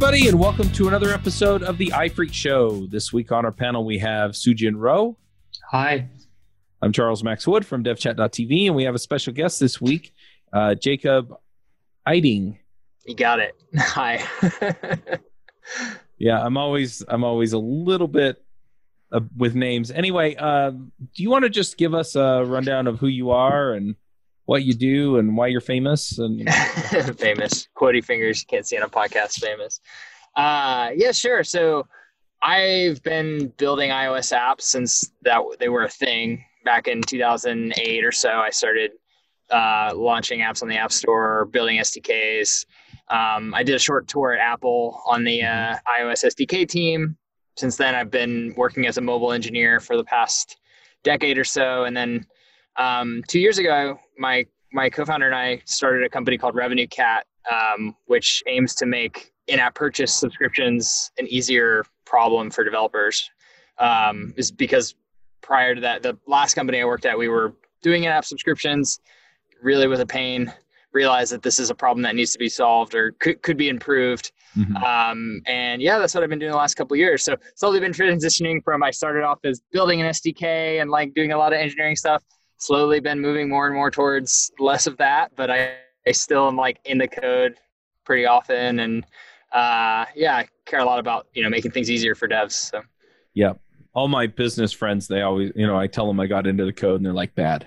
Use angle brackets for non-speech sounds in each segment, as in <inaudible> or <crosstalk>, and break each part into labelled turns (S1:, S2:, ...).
S1: everybody, and welcome to another episode of the iPhreak Show. This week on our panel, we have Soojin Ro.
S2: Hi.
S1: I'm Charles Max Wood from DevChat.tv, and we have a special guest this week, uh, Jacob Eiting.
S3: You got it. <laughs> Hi. <laughs>
S1: yeah, I'm always I'm always a little bit uh, with names. Anyway, uh, do you want to just give us a rundown of who you are and what you do and why you're famous and <laughs>
S3: famous. Quotey fingers. You can't see on a podcast. Famous. Uh yeah sure. So i've been building ios apps since that they were a thing back in 2008 or so. I started uh, launching apps on the app store building sdks um, i did a short tour at apple on the uh, ios sdk team. Since then i've been working as a mobile engineer for the past decade or so. And then um, two years ago, my my co-founder and I started a company called RevenueCat, um, which aims to make in-app purchase subscriptions an easier problem for developers. Um, is because prior to that, the last company I worked at, we were doing in-app subscriptions, really with a pain. Realized that this is a problem that needs to be solved or could could be improved. Mm-hmm. Um, and yeah, that's what I've been doing the last couple years. So slowly been transitioning from I started off as building an SDK and like doing a lot of engineering stuff slowly been moving more and more towards less of that, but I, I still am like in the code pretty often. And uh, yeah, I care a lot about, you know, making things easier for devs. So.
S1: Yeah. All my business friends, they always, you know, I tell them I got into the code and they're like, bad,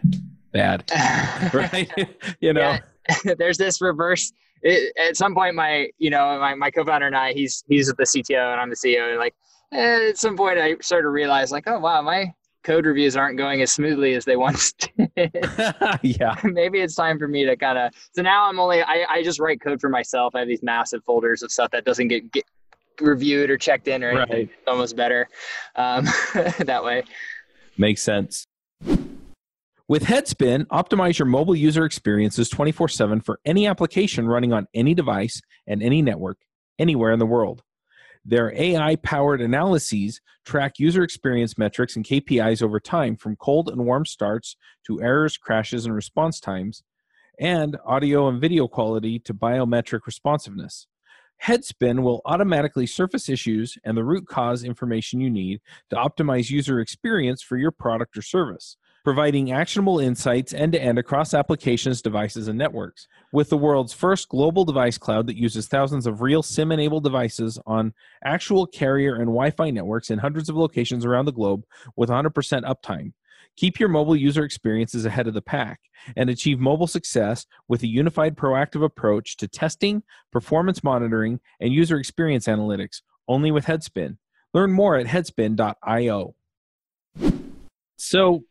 S1: bad. <laughs> <laughs> right. <laughs> you know,
S3: yeah. there's this reverse. It, at some point, my, you know, my, my co-founder and I, he's, he's the CTO and I'm the CEO. And like, at some point I started to realize like, oh, wow, my, code reviews aren't going as smoothly as they once <laughs> did. <laughs>
S1: yeah. <laughs>
S3: Maybe it's time for me to kind of. So now I'm only, I, I just write code for myself. I have these massive folders of stuff that doesn't get, get reviewed or checked in or anything. Right. It's almost better um, that way.
S1: Makes sense. With Headspin, optimize your mobile user experiences 24 7 for any application running on any device and any network anywhere in the world. Their AI powered analyses track user experience metrics and KPIs over time from cold and warm starts to errors, crashes, and response times, and audio and video quality to biometric responsiveness. Headspin will automatically surface issues and the root cause information you need to optimize user experience for your product or service providing actionable insights end to end across applications, devices, and networks. With the world's first global device cloud that uses thousands of real SIM enabled devices on actual carrier and Wi Fi networks in hundreds of locations around the globe with 100% uptime. Keep your mobile user experiences ahead of the pack and achieve mobile success with a unified proactive approach to testing, performance monitoring, and user experience analytics only with Headspin. Learn more at headspin.io. So,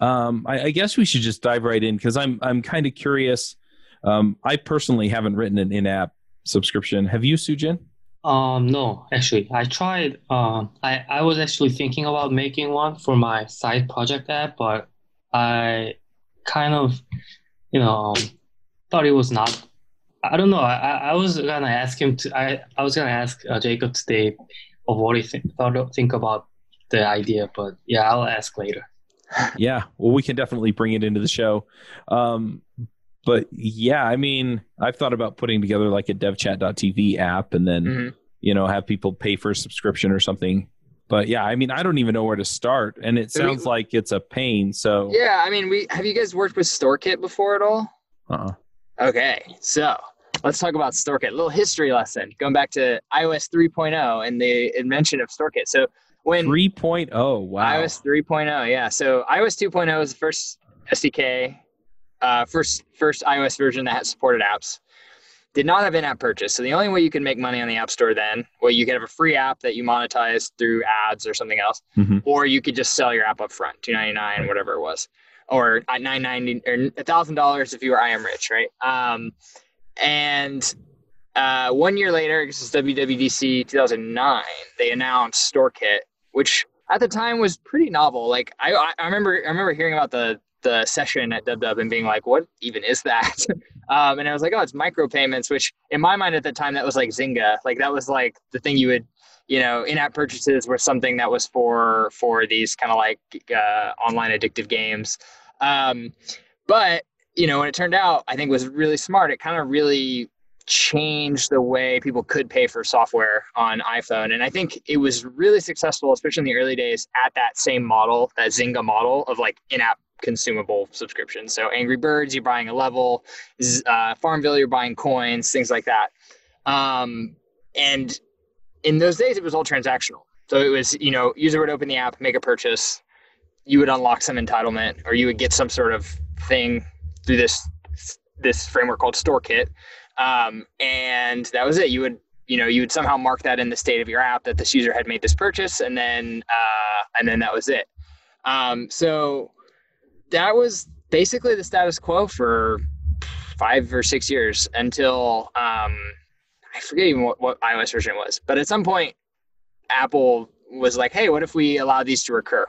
S1: um, I, I, guess we should just dive right in because I'm I'm kind of curious. Um, I personally haven't written an in-app subscription. Have you, Soojin?
S2: Um, no, actually, I tried. Um, I I was actually thinking about making one for my side project app, but I kind of, you know, thought it was not. I don't know. I, I was gonna ask him to. I, I was gonna ask uh, Jacob today of what he think, thought think about the idea, but yeah, I'll ask later
S1: yeah, well, we can definitely bring it into the show. Um, but yeah, I mean, I've thought about putting together like a devchat.tv app and then, mm-hmm. you know, have people pay for a subscription or something. But yeah, I mean, I don't even know where to start, and it sounds we, like it's a pain. So
S3: yeah, I mean, we have you guys worked with StoreKit before at all?
S1: Uh. Uh-uh.
S3: Okay, so let's talk about StoreKit. A little history lesson, going back to iOS 3.0 and the invention of StoreKit. So
S1: when 3.0 wow.
S3: Ios 3.0 yeah. So ios 2.0 was the first sdk uh, first first ios version that supported apps. Did not have in-app purchase. So the only way you could make money on the app store then well you could have a free app that you monetize through ads or something else mm-hmm. or you could just sell your app up front 299 whatever it was or 990 or $1000 if you were i am rich right? Um, and uh, one year later, this is WWDC 2009, they announced StoreKit, which at the time was pretty novel. Like I, I remember, I remember hearing about the the session at DubDub and being like, "What even is that?" <laughs> um, and I was like, "Oh, it's micropayments," which in my mind at the time that was like Zynga. Like that was like the thing you would, you know, in-app purchases were something that was for for these kind of like uh, online addictive games. Um, but you know, when it turned out, I think was really smart. It kind of really change the way people could pay for software on iPhone. And I think it was really successful, especially in the early days, at that same model, that Zynga model of like in-app consumable subscriptions. So Angry Birds, you're buying a level, uh, Farmville, you're buying coins, things like that. Um, and in those days, it was all transactional. So it was, you know, user would open the app, make a purchase, you would unlock some entitlement, or you would get some sort of thing through this this framework called StoreKit, um, and that was it. You would you know you would somehow mark that in the state of your app that this user had made this purchase, and then uh, and then that was it. Um, so that was basically the status quo for five or six years until um, I forget even what, what iOS version was. But at some point, Apple was like, "Hey, what if we allow these to recur?"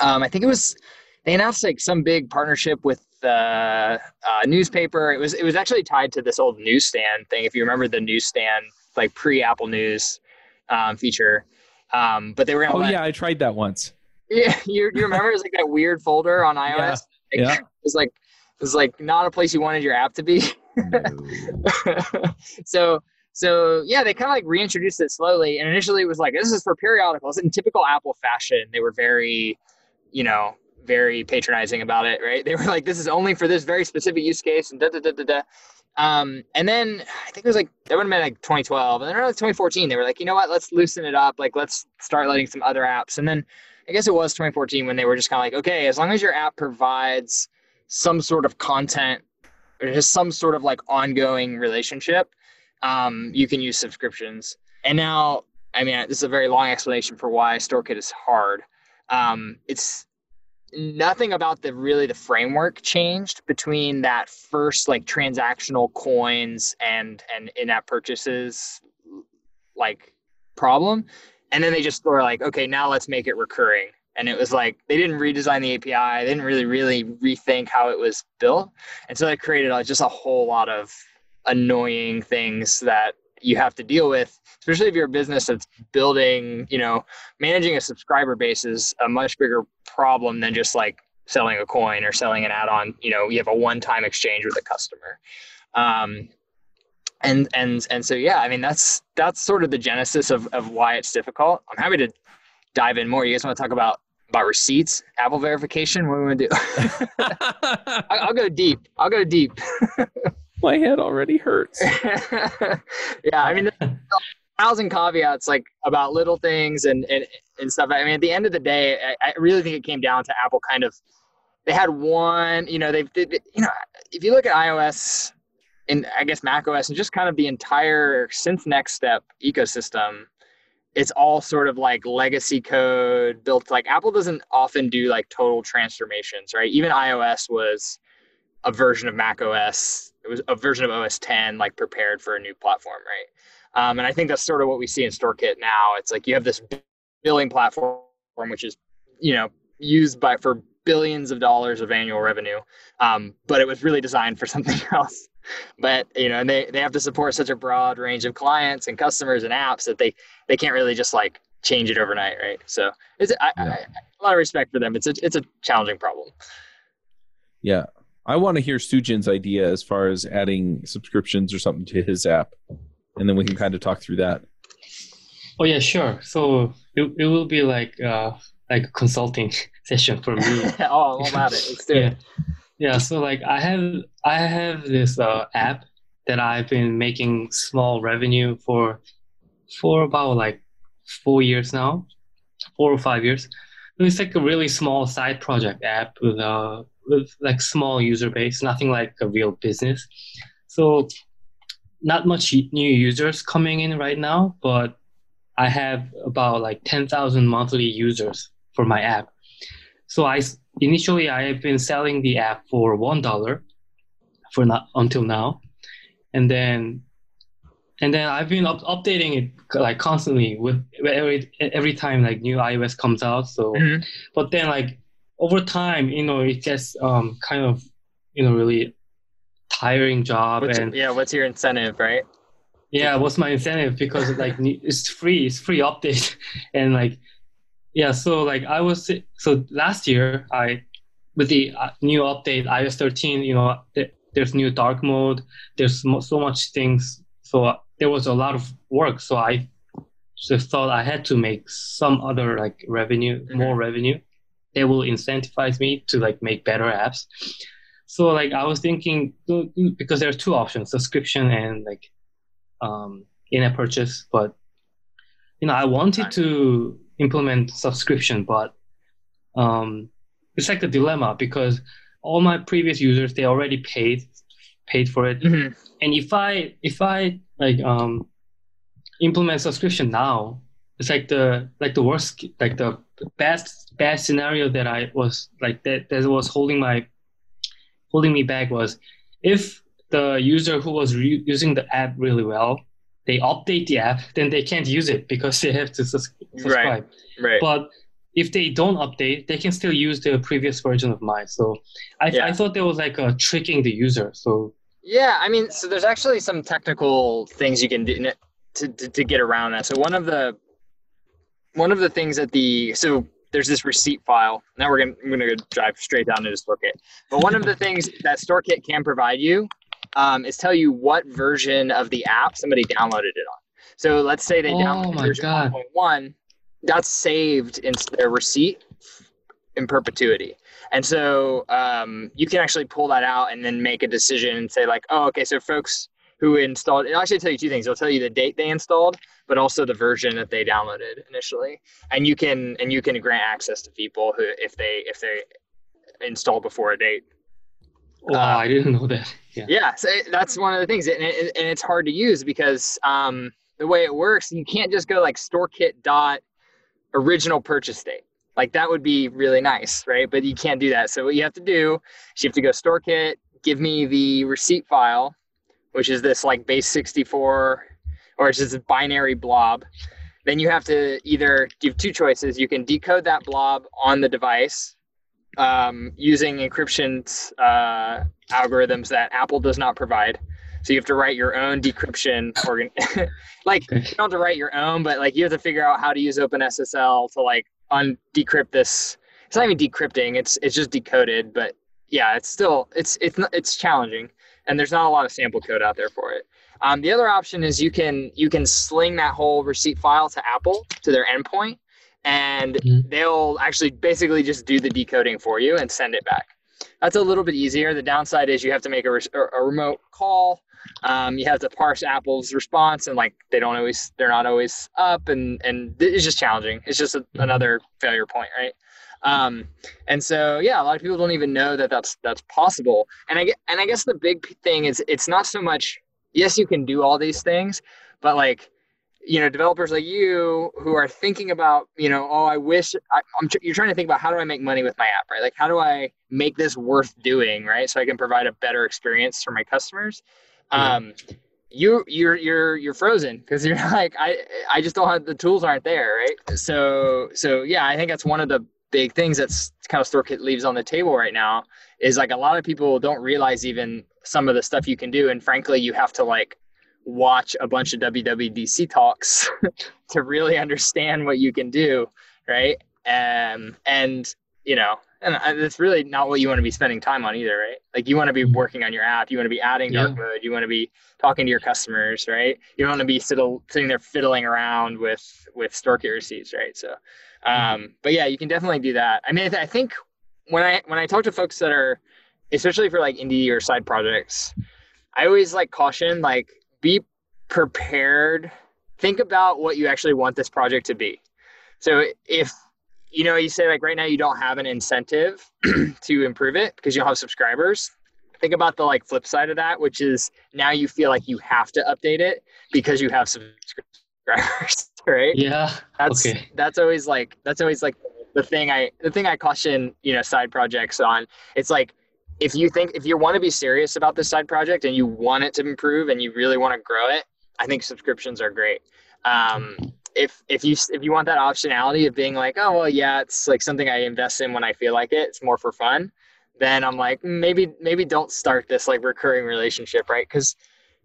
S3: Um, I think it was they announced like some big partnership with the uh, newspaper. It was it was actually tied to this old newsstand thing. If you remember the newsstand, like pre Apple News um, feature. Um, but they were.
S1: Oh let, yeah, I tried that once.
S3: Yeah, you, you remember it was like that weird folder on iOS.
S1: Yeah.
S3: Like,
S1: yeah.
S3: It was like it was like not a place you wanted your app to be. <laughs> So so yeah, they kind of like reintroduced it slowly, and initially it was like this is for periodicals. In typical Apple fashion, they were very, you know, very patronizing about it. Right? <laughs> They were like, this is only for this very specific use case, and da da da da da. Um, and then I think it was like that would have been like 2012, and then around 2014, they were like, you know what, let's loosen it up. Like let's start letting some other apps. And then I guess it was 2014 when they were just kind of like, okay, as long as your app provides some sort of content or has some sort of like ongoing relationship um, you can use subscriptions. And now, I mean, this is a very long explanation for why StoreKit is hard. Um, it's nothing about the really the framework changed between that first like transactional coins and and in-app purchases like problem. And then they just were like okay now let's make it recurring. And it was like they didn't redesign the api they didn't really really rethink how it was built. And so that created just a whole lot of annoying things that you have to deal with especially if you're a business that's building you know managing a subscriber base is a much bigger problem than just like selling a coin or selling an add-on. You know you have a one-time exchange with a customer. Um, and and and so yeah i mean that's that's sort of the genesis of, of why it's difficult. I'm happy to dive in more. You guys want to talk about about receipts apple verification? What do we want to do <laughs> i'll go deep. I'll go deep <laughs>
S1: my head already hurts. <laughs>
S3: yeah, I mean, a thousand caveats like about little things and, and and stuff. I mean, at the end of the day, I, I really think it came down to Apple kind of. They had one, you know, they've, they, you know, if you look at iOS and I guess Mac OS and just kind of the entire since NeXTSTEP ecosystem, it's all sort of like legacy code built. Like Apple doesn't often do like total transformations, right? Even iOS was a version of Mac OS it was a version of OS 10 like prepared for a new platform, right? Um, and I think that's sort of what we see in StoreKit now. It's like you have this billing platform which is you know used by for billions of dollars of annual revenue, um, but it was really designed for <laughs> something else. But you know, and they they have to support such a broad range of clients and customers and apps that they they can't really just like change it overnight, right? So it's I, yeah. I, a lot of respect for them. It's a it's a challenging problem.
S1: Yeah, I want to hear Soojin's idea as far as adding subscriptions or something to his app, and then we can kind of talk through that.
S2: Oh yeah, sure. So it, it will be like uh, like a consulting <laughs> session for me. <laughs>
S3: oh, all about it. Let's do
S2: yeah.
S3: it.
S2: Yeah. So like I have I have this uh, app that I've been making small revenue for for about like four years now, four or five years. It's like a really small side project app with uh, with like small user base, nothing like a real business. So not much new users coming in right now, but I have about like 10,000 monthly users for my app. So I initially I have been selling the app for one dollar for not until now, and then and then I've been up, updating it like constantly with every every time like new iOS comes out. So, mm-hmm. but then like over time, you know, it gets um, kind of, you know, really tiring job.
S3: What's,
S2: and
S3: yeah, what's your incentive, right?
S2: Yeah, what's my incentive? Because like it's free, it's free update, <laughs> and like, yeah. So like I was so last year I with the uh, new update iOS 13, you know, there's new dark mode. There's so much things. So there was a lot of work. So I just thought I had to make some other like revenue, mm-hmm. more revenue. They will incentivize me to like make better apps. So like I was thinking because there are two options: subscription and like um, in-app purchase. But you know, I wanted to implement subscription, but um, it's like a dilemma because all my previous users they already paid paid for it, mm-hmm. and if I if I like um, implement subscription now, it's like the like the worst like the best best scenario that I was like that that was holding my holding me back was if the user who was re- using the app really well they update the app, then they can't use it because they have to sus- subscribe.
S3: Right. Right.
S2: But if they don't update, they can still use the previous version of mine. So I, yeah. I thought there was like a tricking the user. So
S3: yeah, I mean, so there's actually some technical things you can do to, to, to get around that. So one of the one of the things that the so there's this receipt file. Now we're gonna I'm gonna go drive straight down into StoreKit. But one of the things that StoreKit can provide you um, is tell you what version of the app somebody downloaded it on. So let's say they oh downloaded version 1.1, that's saved in their receipt in perpetuity. And so um, you can actually pull that out and then make a decision and say like, oh, okay, so folks who installed, it'll actually tell you two things. It'll tell you the date they installed, but also the version that they downloaded initially. And you can and you can grant access to people who if they if they install before a date.
S2: Oh, uh, I didn't know that.
S3: Yeah, yeah so that's one of the things, and, it, and it's hard to use because um, the way it works, you can't just go like StoreKit dot original purchase date. Like that would be really nice, right? But you can't do that. So what you have to do is you have to go StoreKit, give me the receipt file, which is this like base 64, or it's just a binary blob. Then you have to either give two choices. You can decode that blob on the device um, using encryption uh, algorithms that Apple does not provide. So you have to write your own decryption organ. <laughs> like you don't have to write your own, but like you have to figure out how to use OpenSSL to like undecrypt this. It's not even decrypting; it's it's just decoded. But yeah, it's still it's it's it's challenging, and there's not a lot of sample code out there for it. Um, the other option is you can you can sling that whole receipt file to Apple to their endpoint, and mm-hmm. they'll actually basically just do the decoding for you and send it back. That's a little bit easier. The downside is you have to make a, re- a remote call. Um, you have to parse Apple's response, and like they don't always, they're not always up, and and it's just challenging. It's just a, mm-hmm. another failure point, right? Um, and so yeah, a lot of people don't even know that that's that's possible. And I get, and I guess the big thing is it's not so much. Yes, you can do all these things, but like you know developers like you who are thinking about you know oh i wish I, am tr- you're trying to think about how do i make money with my app right like how do i make this worth doing right so i can provide a better experience for my customers yeah. um you you're you're you're frozen because you're <laughs> like i i just don't have the tools aren't there right so so yeah i think that's one of the big things that's kind of StoreKit leaves on the table right now is like a lot of people don't realize even some of the stuff you can do and frankly you have to like watch a bunch of WWDC talks <laughs> to really understand what you can do, right? Um, and you know, and it's really not what you want to be spending time on either, right? Like you want to be working on your app, you want to be adding dark yeah. mode, you want to be talking to your customers, right? You don't want to be sitting there fiddling around with with StoreKit receipts, right? So. Um, but yeah, you can definitely do that. I mean, I think when I when I talk to folks that are, especially for like indie or side projects, I always like caution like be prepared. Think about what you actually want this project to be. So if you know you say like right now you don't have an incentive <clears throat> to improve it because you don't have subscribers, think about the like flip side of that, which is now you feel like you have to update it because you have subscribers, <laughs> right?
S2: Yeah.
S3: That's okay. that's always like that's always like the thing I the thing I caution, you know, side projects on. It's like if you think if you want to be serious about this side project and you want it to improve and you really want to grow it, I think subscriptions are great. Um, if if you if you want that optionality of being like, oh well, yeah, it's like something I invest in when I feel like it. It's more for fun. Then I'm like, maybe maybe don't start this like recurring relationship, right? Because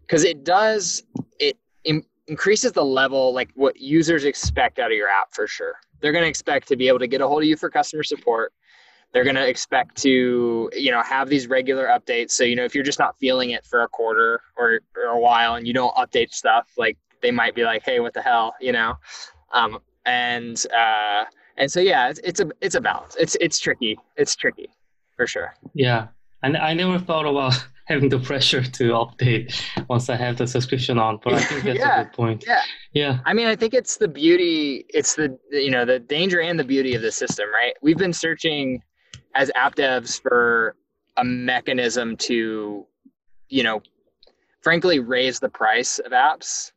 S3: because it does it in, increases the level like what users expect out of your app for sure. They're going to expect to be able to get a hold of you for customer support. They're going to expect to you know have these regular updates. So you know if you're just not feeling it for a quarter or, or a while and you don't update stuff like they might be like hey what the hell you know? Um, and uh, and so yeah it's, it's a it's a balance. It's it's tricky. It's tricky for sure.
S2: Yeah. And I never thought about having the pressure to update once I have the subscription on. But I think that's
S3: Yeah,
S2: a good point.
S3: yeah.
S2: Yeah.
S3: I mean, I think it's the beauty, it's the you know the danger and the beauty of the system, right? We've been searching as app devs for a mechanism to, you know, frankly raise the price of apps.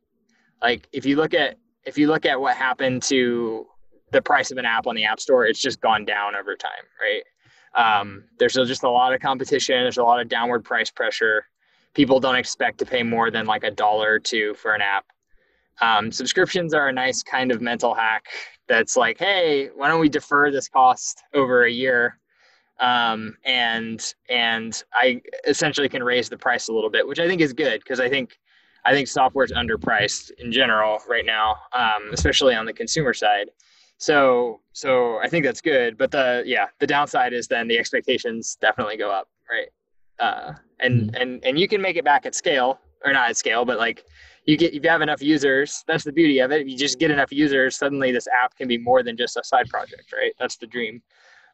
S3: Like if you look at if you look at what happened to the price of an app on the App Store, it's just gone down over time, right? Um, there's just a lot of competition. There's a lot of downward price pressure. People don't expect to pay more than like a dollar or two for an app. Um, subscriptions are a nice kind of mental hack that's like, hey, why don't we defer this cost over a year? Um, and and I essentially can raise the price a little bit, which I think is good because I think I think software is underpriced in general right now, um, especially on the consumer side. So so I think that's good. But the yeah, the downside is then the expectations definitely go up, right? Uh, and and and you can make it back at scale or not at scale, but like you get if you have enough users, that's the beauty of it. If you just get enough users, suddenly this app can be more than just a side project, right? That's the dream.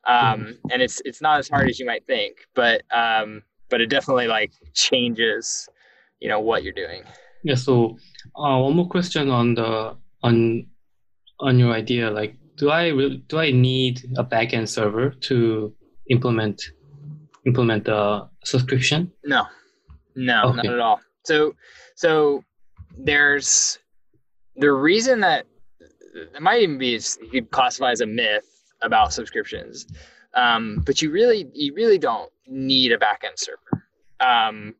S3: Um, and it's it's not as hard as you might think, but um, but it definitely like changes, you know, what you're doing.
S2: Yeah. So uh, one more question on the on on your idea. Like, do I re- do I need a backend server to implement implement the subscription?
S3: No, no, not at all. So, so there's the reason that it might even be you could classify as a myth about subscriptions, um, but you really you really don't need a backend server. Um,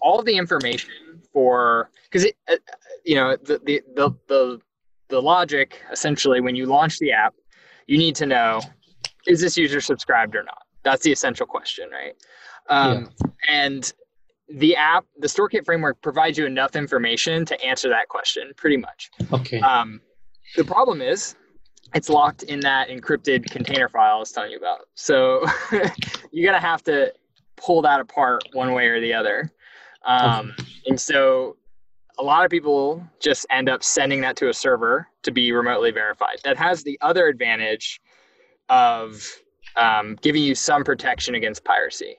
S3: all the information for because it uh, you know the, the the the the logic essentially when you launch the app, you need to know is this user subscribed or not. That's the essential question, right? Um, And the app, the StoreKit framework provides you enough information to answer that question, pretty much.
S2: Okay.
S3: Um, the problem is it's locked in that encrypted container file I was telling you about. So <laughs> you're gonna have to pull that apart one way or the other. Um, And so a lot of people just end up sending that to a server to be remotely verified. That has the other advantage of um, giving you some protection against piracy.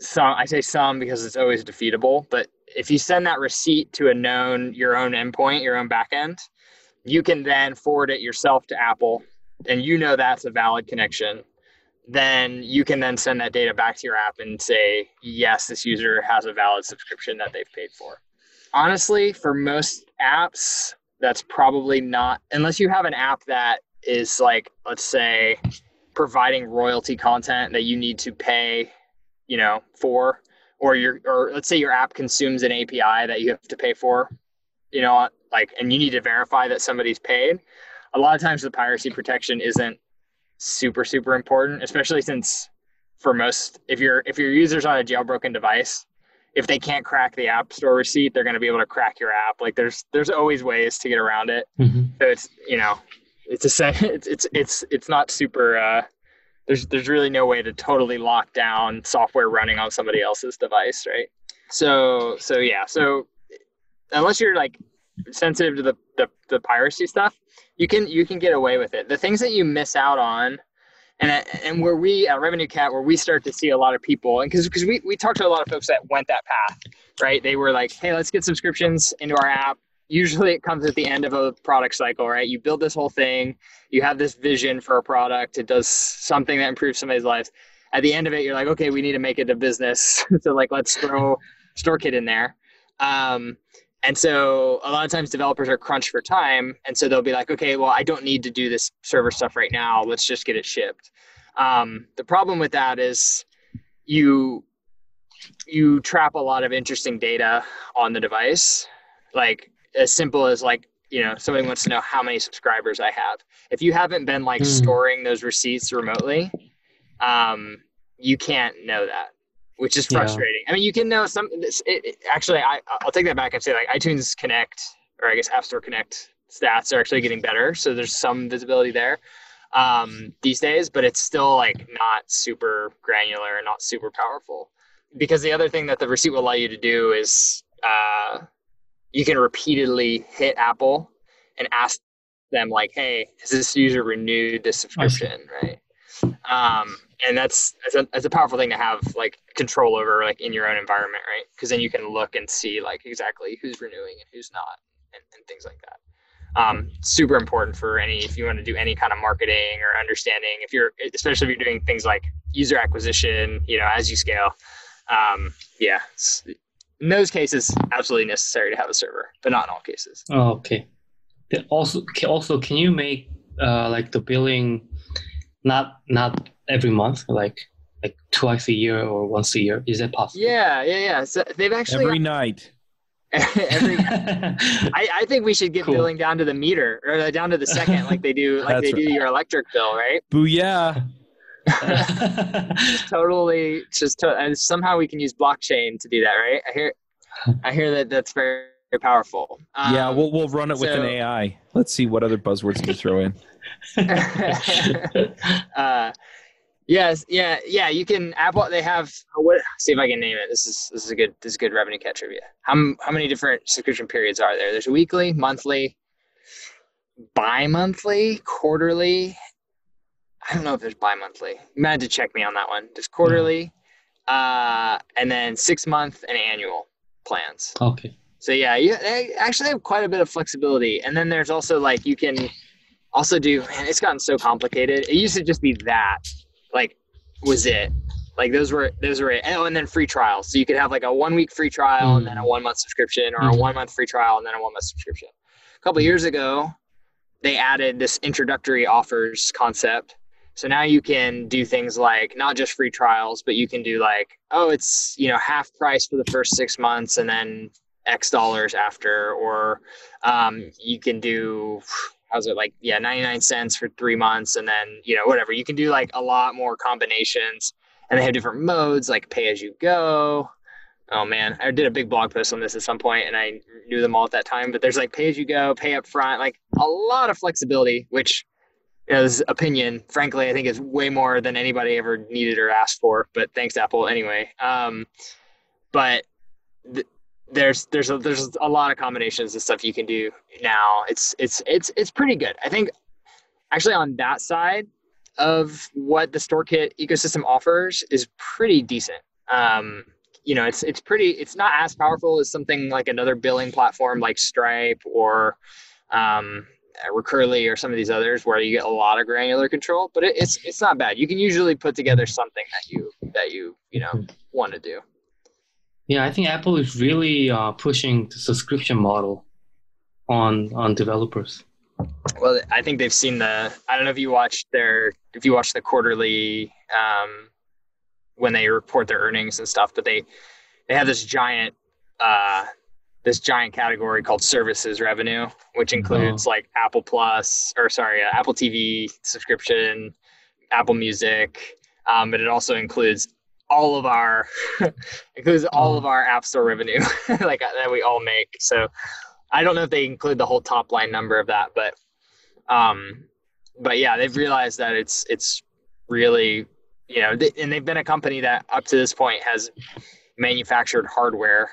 S3: Some I say some because it's always defeatable, but if you send that receipt to a known your own endpoint, your own backend, you can then forward it yourself to Apple, and you know that's a valid connection. Then you can then send that data back to your app and say, yes, this user has a valid subscription that they've paid for. Honestly, for most apps, that's probably not unless you have an app that is like, let's say, providing royalty content that you need to pay, you know, for, or your or let's say your app consumes an API that you have to pay for, you know, like and you need to verify that somebody's paid. A lot of times the piracy protection isn't super super important, especially since for most if your if your user's on a jailbroken device, if they can't crack the app store receipt, they're going to be able to crack your app. Like there's there's always ways to get around it.
S2: Mhm.
S3: So it's you know, it's a <laughs> it's it's it's it's not super. Uh, there's there's really no way to totally lock down software running on somebody else's device, right? So so yeah, so unless you're like sensitive to the, the the piracy stuff, you can you can get away with it. The things that you miss out on. And, and where we at RevenueCat, where we start to see a lot of people, and because because we, we talked to a lot of folks that went that path, right? They were like, hey, let's get subscriptions into our app. Usually it comes at the end of a product cycle, right? You build this whole thing, you have this vision for a product, it does something that improves somebody's life. At the end of it, you're like, okay, we need to make it a business. <laughs> so like let's throw StoreKit in there. Um, and so a lot of times developers are crunched for time. And so they'll be like, okay, well, I don't need to do this server stuff right now. Let's just get it shipped. Um, the problem with that is you you trap a lot of interesting data on the device. Like as simple as like, you know, somebody wants to know how many subscribers I have. If you haven't been like
S2: Hmm.
S3: storing those receipts remotely, um, you can't know that, which is
S2: Yeah.
S3: frustrating. I mean, you can know some. This, it, it- actually, I I'll take that back and say like iTunes Connect or I guess App Store Connect stats are actually getting better, so there's some visibility there. um, these days, but it's still like not super granular and not super powerful. Because the other thing that the receipt will allow you to do is uh, you can repeatedly hit Apple and ask them like, "Hey, has this user renewed the subscription?" Right. Um, and that's that's a, that's a powerful thing to have like control over like in your own environment, right? Because then you can look and see like exactly who's renewing and who's not, and, and things like that. Um, super important for any if you want to do any kind of marketing or understanding if you're especially if you're doing things like user acquisition you know as you scale um, yeah in those cases absolutely necessary to have a server but not in all cases.
S2: Oh, okay also also can you make uh, like the billing not not every month like like twice a year or once a year is that possible
S3: yeah yeah yeah so they've actually
S1: every <laughs> night
S3: Every, <laughs> I, I think we should get cool. billing down to the meter or uh, down to the second, like they do, <laughs> like they do your electric bill, right?
S1: Booyah!
S3: just totally, just to, and somehow we can use blockchain to do that, right? I hear, I hear that that's very, very powerful.
S1: Um, yeah, we'll we'll run it with an AI. Let's see what other buzzwords we throw in. <laughs>
S3: uh, Yes, yeah, yeah. You can Apple. They have what? See if I can name it. This is this is a good this is good RevenueCat trivia. How how many different subscription periods are there? There's weekly, monthly, bi-monthly, quarterly. I don't know if there's bi-monthly. You might to check me on that one. Just quarterly, uh, and then six month and annual plans.
S2: Okay.
S3: So yeah, you they actually have quite a bit of flexibility. And then there's also like you can also do. Man, it's gotten so complicated. It used to just be that like was it. Like those were those were it. Oh, and then free trials. So you could have like a one week free trial mm. and then a mm. one month subscription, or mm. a one month free trial and then a one month subscription. A couple years ago, they added this introductory offers concept. So now you can do things like not just free trials, but you can do like, oh, it's you know half price for the first six months and then X dollars after, or um, you can do how's it like yeah 99 cents for three months and then you know whatever. You can do like a lot more combinations and they have different modes like pay as you go. Oh man i did a big blog post on this at some point and i knew them all at that time but there's like pay as you go pay up front like a lot of flexibility which is opinion. Frankly i think is way more than anybody ever needed or asked for but thanks apple anyway. Um, but th- there's there's a, there's a lot of combinations of stuff you can do now. It's it's it's it's pretty good. I think actually on that side of what the StoreKit ecosystem offers is pretty decent. Um, you know, it's it's pretty. It's not as powerful as something like another billing platform like Stripe or um, Recurly or some of these others where you get a lot of granular control. But it, it's it's not bad. You can usually put together something that you that you you know mm-hmm. want to do.
S2: Yeah, I think Apple is really uh, pushing the subscription model on on developers.
S3: Well, I think they've seen the. I don't know if you watched their if you watch the quarterly um, when they report their earnings and stuff, but they they have this giant uh, this giant category called services revenue, which includes oh. like Apple Plus or sorry, uh, Apple TV subscription, Apple Music, um, but it also includes all of our <laughs> includes all of oh. our app store revenue <laughs> like uh, that we all make so i don't know if they include the whole top line number of that but um but yeah they've realized that it's it's really you know they, and they've been a company that up to this point has manufactured hardware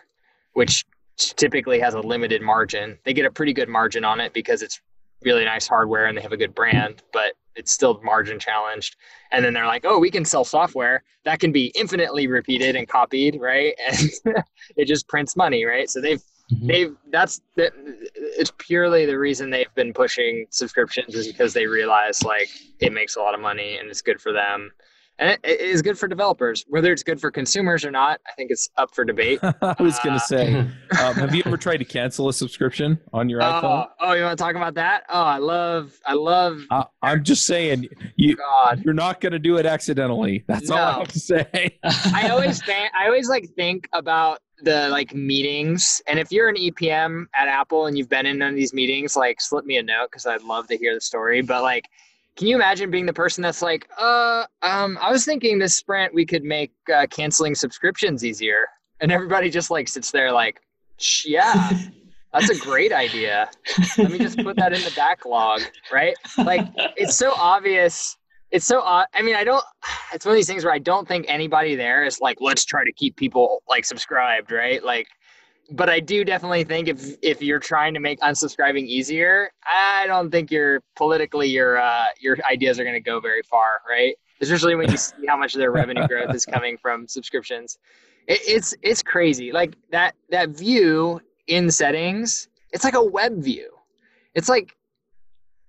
S3: which typically has a limited margin they get a pretty good margin on it because it's really nice hardware and they have a good brand but it's still margin challenged. And then they're like, oh, we can sell software that can be infinitely repeated and copied, right? <laughs> And it just prints money, right? So they've mm-hmm. they've that's the, it's purely the reason they've been pushing subscriptions is because they realize like it makes a lot of money and it's good for them and it, is good for developers. Whether it's good for consumers or not, I think it's up for debate. <laughs>
S1: I was going to uh, say, <laughs> um, have you ever tried to cancel a subscription on your uh, iPhone?
S3: Oh, you want to talk about that? Oh, I love, I love.
S1: Uh, I'm just saying, you, God. you're not going to do it accidentally. That's no. all I have to say. <laughs>
S3: I always think, I always like think about the like meetings and if you're an epm at apple and you've been in one of these meetings like slip me a note because i'd love to hear the story but like can you imagine being the person that's like, uh, um, I was thinking this sprint we could make uh, canceling subscriptions easier, and everybody just like sits there like, yeah, That's a great idea. Let me just put that in the backlog, right? Like it's so obvious. It's so I mean, I don't it's one of these things where I don't think anybody there is like let's try to keep people like subscribed, right? Like but I do definitely think if if you're trying to make unsubscribing easier, I don't think your politically your uh, your ideas are going to go very far, right? Especially when you see how much of their revenue <laughs> growth is coming from subscriptions. It, it's it's crazy. Like that that view in settings, it's like a web view. It's like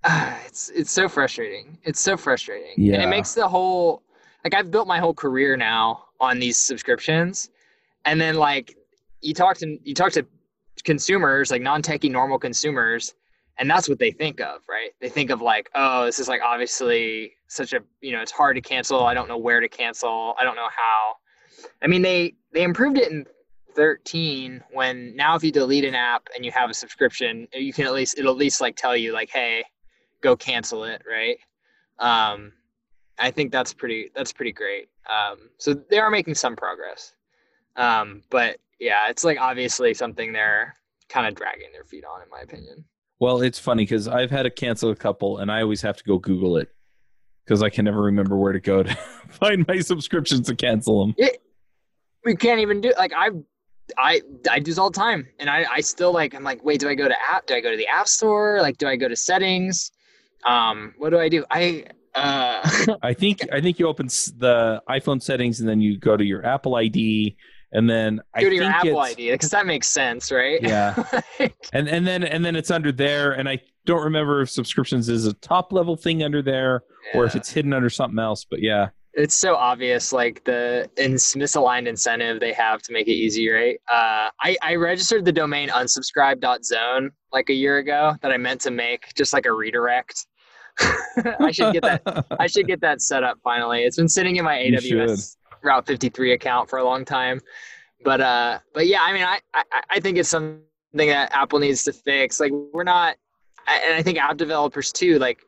S3: uh, <sighs> it's it's so frustrating. It's so frustrating.
S1: Yeah.
S3: And it makes the whole like I've built my whole career now on these subscriptions, and then like you talk to you talk to consumers like non-techie normal consumers and that's what they think of right? They think of like oh this is like obviously such a you know it's hard to cancel. I don't know where to cancel. I don't know how. I mean they they improved it in 13 when now if you delete an app and you have a subscription you can at least it'll at least like tell you like hey go cancel it right? Um i think that's pretty that's pretty great. Um so they are making some progress. Um but yeah, it's like obviously something they're kind of dragging their feet on, in my opinion.
S1: Well, it's funny because I've had to cancel a couple, and I always have to go Google it because I can never remember where to go to <laughs> find my subscriptions to cancel them.
S3: It, we can't even do like I, I, I do this all the time, and I, I still like I'm like, wait, do I go to app? Do I go to the app store? Like, do I go to settings? Um, what do I do? I uh, <laughs>
S1: I think I think you open the iPhone settings and then you go to your Apple ID and then I
S3: go to
S1: think
S3: your Apple ID because that makes sense, right?
S1: Yeah. <laughs> and and then and then it's under there, and I don't remember if subscriptions is a top level thing under there or if it's hidden under something else. But yeah,
S3: it's so obvious like the ins- misaligned incentive they have to make it easy right uh, I, I registered the domain unsubscribe.zone like a year ago that i meant to make just like a redirect <laughs> i should get that i should get that set up finally it's been sitting in my <laughs>
S1: You
S3: aws route 53 account for a long time. But uh but yeah i mean i i, I think it's something that apple needs to fix. Like we're not and i think app developers too like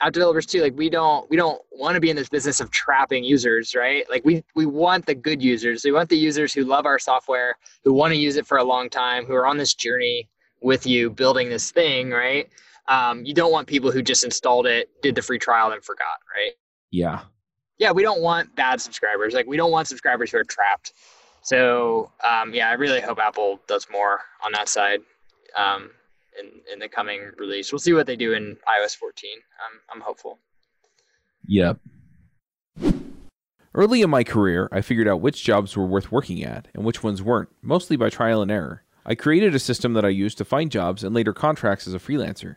S3: app developers too like we don't we don't want to be in this business of trapping users right? Like we we want the good users. We want the users who love our software who want to use it for a long time who are on this journey with you building this thing right? Um, you don't want people who just installed it did the free trial and forgot right?
S1: Yeah,
S3: yeah we don't want bad subscribers like we don't want subscribers who are trapped so um, yeah i really hope apple does more on that side um, in, in the coming release we'll see what they do in ios 14 i'm, I'm hopeful
S1: yep. Early in my career, I figured out which jobs were worth working at and which ones weren't, mostly by trial and error. I created a system that I used to find jobs and later contracts as a freelancer.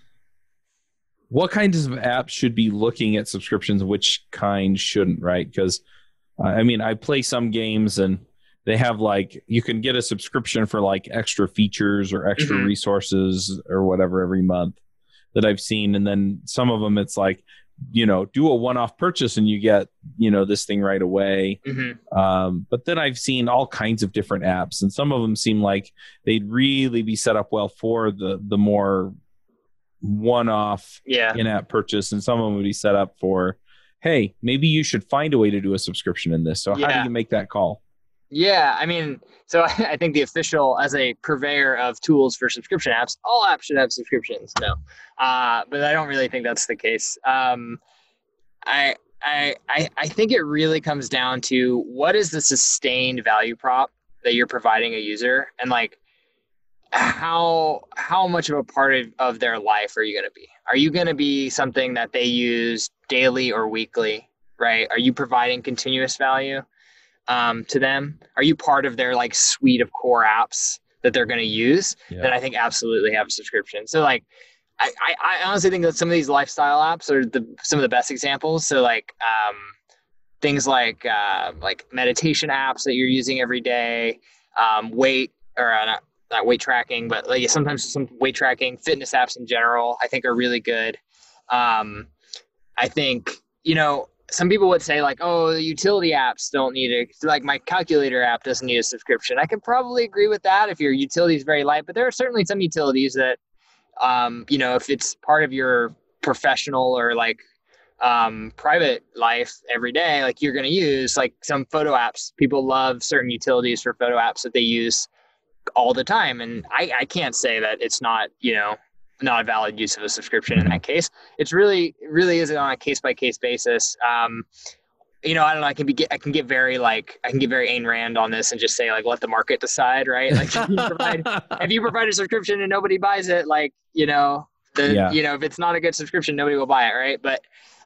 S1: what kinds of apps should be looking at subscriptions? Which kind shouldn't, right? Because, uh, I mean, I play some games and they have like, you can get a subscription for like extra features or extra
S3: Mhm.
S1: resources or whatever every month that I've seen. And then some of them, it's like, you know, do a one off purchase and you get, you know, this thing right away.
S3: mm-hmm.
S1: Um, but then I've seen all kinds of different apps, and some of them seem like they'd really be set up well for the the more one-off
S3: yeah
S1: in-app purchase, and some of them would be set up for, hey, maybe you should find a way to do a subscription in this. So how do you make that call?
S3: Yeah, I mean, so <laughs> I think the official, as a purveyor of tools for subscription apps, all apps should have subscriptions. No, uh, but I don't really think that's the case. Um, I, I, I, I think it really comes down to what is the sustained value prop that you're providing a user, and like how how much of a part of, of their life are you going to be? Are you going to be something that they use daily or weekly? Right? Are you providing continuous value? um, to them? Are you part of their like suite of core apps that they're going to use?
S1: Yeah.
S3: Then I think absolutely have a subscription. So like, I, I, I honestly think that some of these lifestyle apps are the some of the best examples. So like um, things like uh, like meditation apps that you're using every day, um, weight or uh, not, not weight tracking, but like sometimes some weight tracking, fitness apps in general, I think are really good. Um, I think you know some people would say like, oh, the utility apps don't need it. Like my calculator app doesn't need a subscription. I can probably agree with that if your utility is very light, but there are certainly some utilities that, um, you know, if it's part of your professional or like um, private life every day, like you're going to use like some photo apps. People love certain utilities for photo apps that they use all the time. And I, I can't say that it's not, you know, not a valid use of a subscription in that case. It's really, really is it on a case by case basis. Um, you know, I don't know. I can be, I can get very like, I can get very Ayn Rand on this and just say like, let the market decide, right? Like, <laughs> if you provide, if you provide a subscription and nobody buys it, like, you know, the, yeah. you know, if it's not a good subscription, nobody will buy it, right? But,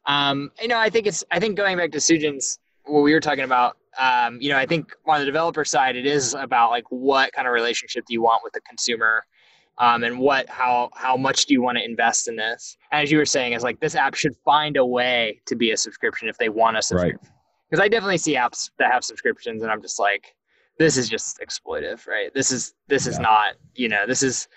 S3: um, you know, I think it's, I think going back to Soojin's, what we were talking about, um, you know, I think on the developer side, it is about like what kind of relationship do you want with the consumer? Um, and what how how much do you want to invest in this? As you were saying is like this app should find a way to be a subscription if they want a subscription because right. i definitely see apps that have subscriptions and i'm just like this is just exploitive right? This is this is not you know this is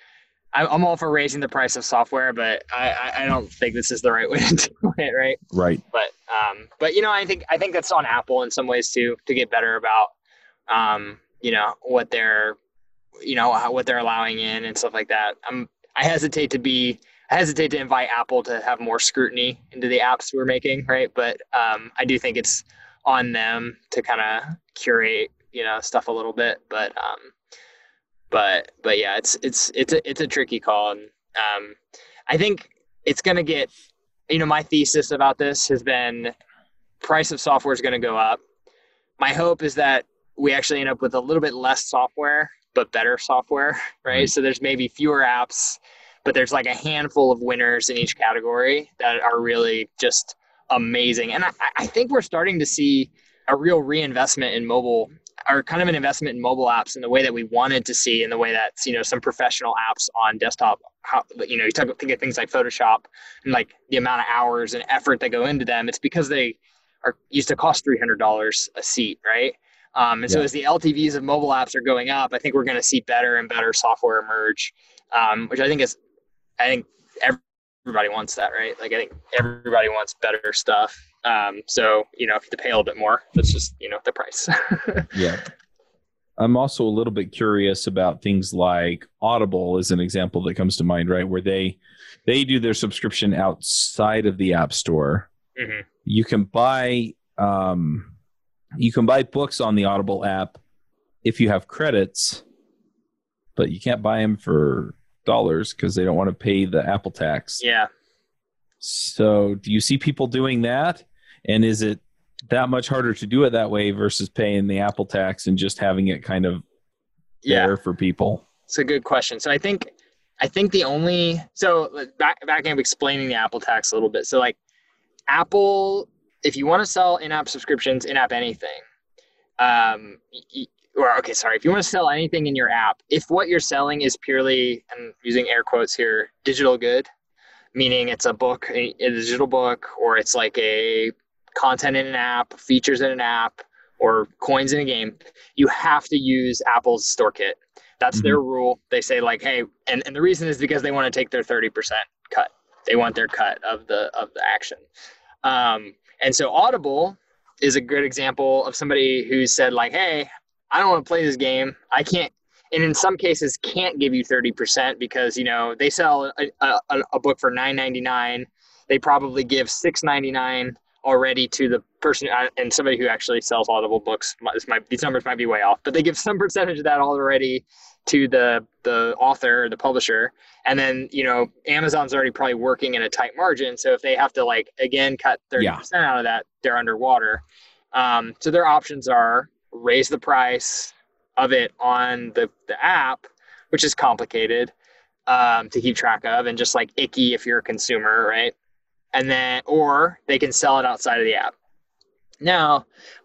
S3: i'm all for raising the price of software but i i don't think this is the right <laughs> way to do it right
S1: right
S3: but um but you know i think i think that's on apple in some ways too to get better about um you know what they're you know what they're allowing in and stuff like that. I'm I hesitate to be I hesitate to invite Apple to have more scrutiny into the apps we're making, right? But um, I do think it's on them to kind of curate, you know, stuff a little bit. But um, but but yeah, it's it's it's a it's a tricky call, and um, I think it's going to get. You know, my thesis about this has been price of software is going to go up. My hope is that we actually end up with a little bit less software but better software, <laughs> right? Mm-hmm. So there's maybe fewer apps, but there's like a handful of winners in each category that are really just amazing. And I, I think we're starting to see a real reinvestment in mobile or kind of an investment in mobile apps in the way that we wanted to see in the way that you know some professional apps on desktop how you know you talk think of things like photoshop and like the amount of hours and effort that go into them it's because they are used to cost $300 a seat right um, and yeah. so as the LTVs of mobile apps are going up, I think we're going to see better and better software emerge, um, which I think is, I think everybody wants that, right? Like I think everybody wants better stuff. Um, so you know, if you have to pay a little bit more, that's just you know the price. <laughs>
S1: yeah. I'm also a little bit curious about things like Audible is an example that comes to mind, right? Where they they do their subscription outside of the App Store. Mm-hmm. You can buy um, you can buy books on the Audible app if you have credits, but you can't buy them for dollars because they don't want to pay the Apple tax.
S3: Yeah.
S1: So, do you see people doing that? And is it that much harder to do it that way versus paying the Apple tax and just having it kind of yeah. there for people?
S3: It's a good question. So, I think I think the only so back back end explaining the Apple tax a little bit. So, like Apple if you want to sell in-app subscriptions, in-app anything, um, or okay, sorry, if you want to sell anything in your app, if what you're selling is purely, I'm using air quotes here, digital good, meaning it's a book, a, a digital book, or it's like a content in an app, features in an app, or coins in a game, you have to use Apple's StoreKit. That's mm-hmm. their rule. They say like, hey, and, and the reason is because they want to take their 30% cut. They want their cut of the of the action. Um, and so Audible is a good example of somebody who said like, "Hey, I don't want to play this game. I can't." And in some cases, can't give you thirty percent because you know they sell a, a, a book for nine ninety nine. They probably give six ninety nine already to the person uh, and somebody who actually sells audible books this might these numbers might be way off but they give some <laughs> percentage of that already to the the author or the publisher. And then you know amazon's already probably working in a tight margin. So if they have to like again cut 30% yeah. out of that they're underwater. Um, so their options are raise the price of it on the, the app which is complicated um, to keep track of and just like icky if you're a consumer right and then or they can sell it outside of the app now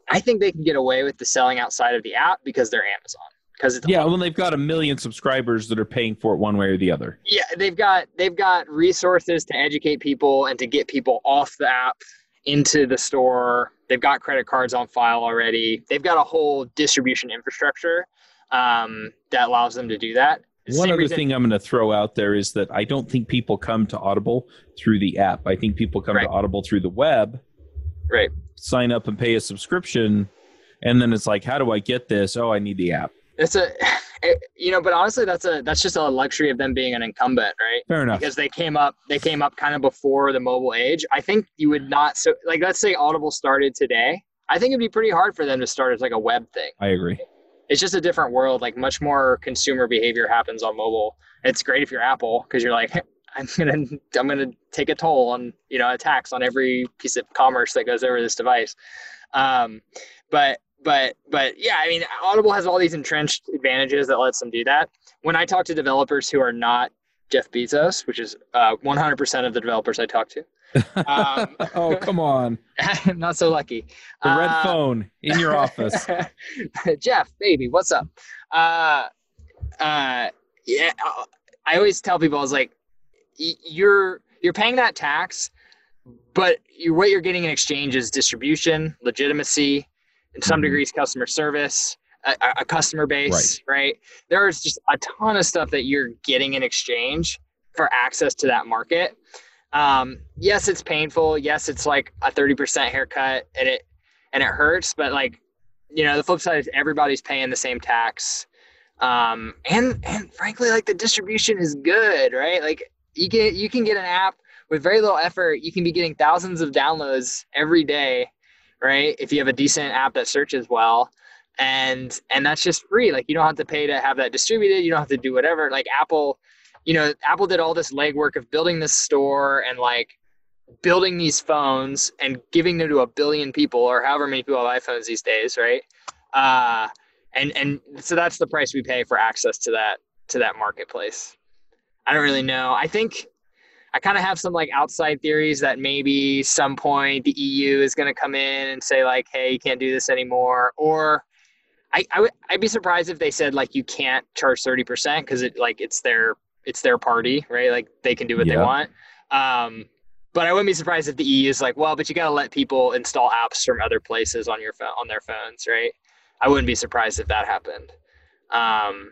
S3: i think they can get away with the selling outside of the app because they're amazon because
S1: yeah, well, they've got a million subscribers that are paying for it one way or the other.
S3: Yeah, they've got they've got resources to educate people and to get people off the app into the store. They've got credit cards on file already. They've got a whole distribution infrastructure um, that allows them to do that.
S1: One other
S3: reason-
S1: thing I'm going to throw out there is that I don't think people come to Audible through the app. I think people come
S3: Right.
S1: to Audible through the web,
S3: Right.
S1: sign up and pay a subscription, and then it's like, how do I get this? Oh, I need the app.
S3: It's a, <sighs> it- you know, but honestly, that's a that's just a luxury of them being an incumbent, right?
S1: Fair enough.
S3: Because they came up, they came up kind of before the mobile age. I think you would not so like let's say Audible started today. I think it'd be pretty hard for them to start as like a web thing.
S1: I agree.
S3: It's just a different world. Like much more consumer behavior happens on mobile. It's great if you're Apple because you're like, <laughs> I'm gonna I'm gonna take a toll on you know a tax on every piece of commerce that goes over this device. Um, but but but yeah, I mean, Audible has all these entrenched advantages that lets them do that. When I talk to developers who are not Jeff Bezos, which is uh, 100% of the developers I talk to, um, <laughs>
S1: oh, come on. <laughs>
S3: not so lucky.
S1: The red
S3: Uh,
S1: phone in your office. <laughs>
S3: Jeff, baby, what's up? Uh, uh, yeah, uh, I always tell people, I was like, you're you're paying that tax, but you what you're getting in exchange is distribution, legitimacy, in some
S1: Mhm.
S3: degrees customer service, a, a- a customer base, right. There's just a ton of stuff that you're getting in exchange for access to that market. Um, yes, it's painful. Yes, it's like a 30% haircut and it and it hurts, but like you know, the flip side is everybody's paying the same tax. Um, and and frankly, like the distribution is good, right? Like you can you can get an app with very little effort. You can be getting thousands of downloads every day, right? If you have a decent app that searches well, and and that's just free. Like you don't have to pay to have that distributed. You don't have to do whatever. Like Apple, you know, Apple did all this legwork of building this store and like building these phones and giving them to a billion people or however many people have iPhones these days, right? Uh, and and so that's the price we pay for access to that to that marketplace. I don't really know. I think I kind of have some like outside theories that maybe some point the EU is going to come in and say like, hey, you can't do this anymore, or I, I would I'd be surprised if they said like you can't charge thirty percent because it like it's their it's their party, right? Like they can do what they want. Um, but I wouldn't be surprised if the EU is like, well, but you got to let people install apps from other places on your phone on their phones, right? I wouldn't be surprised if that happened. Um,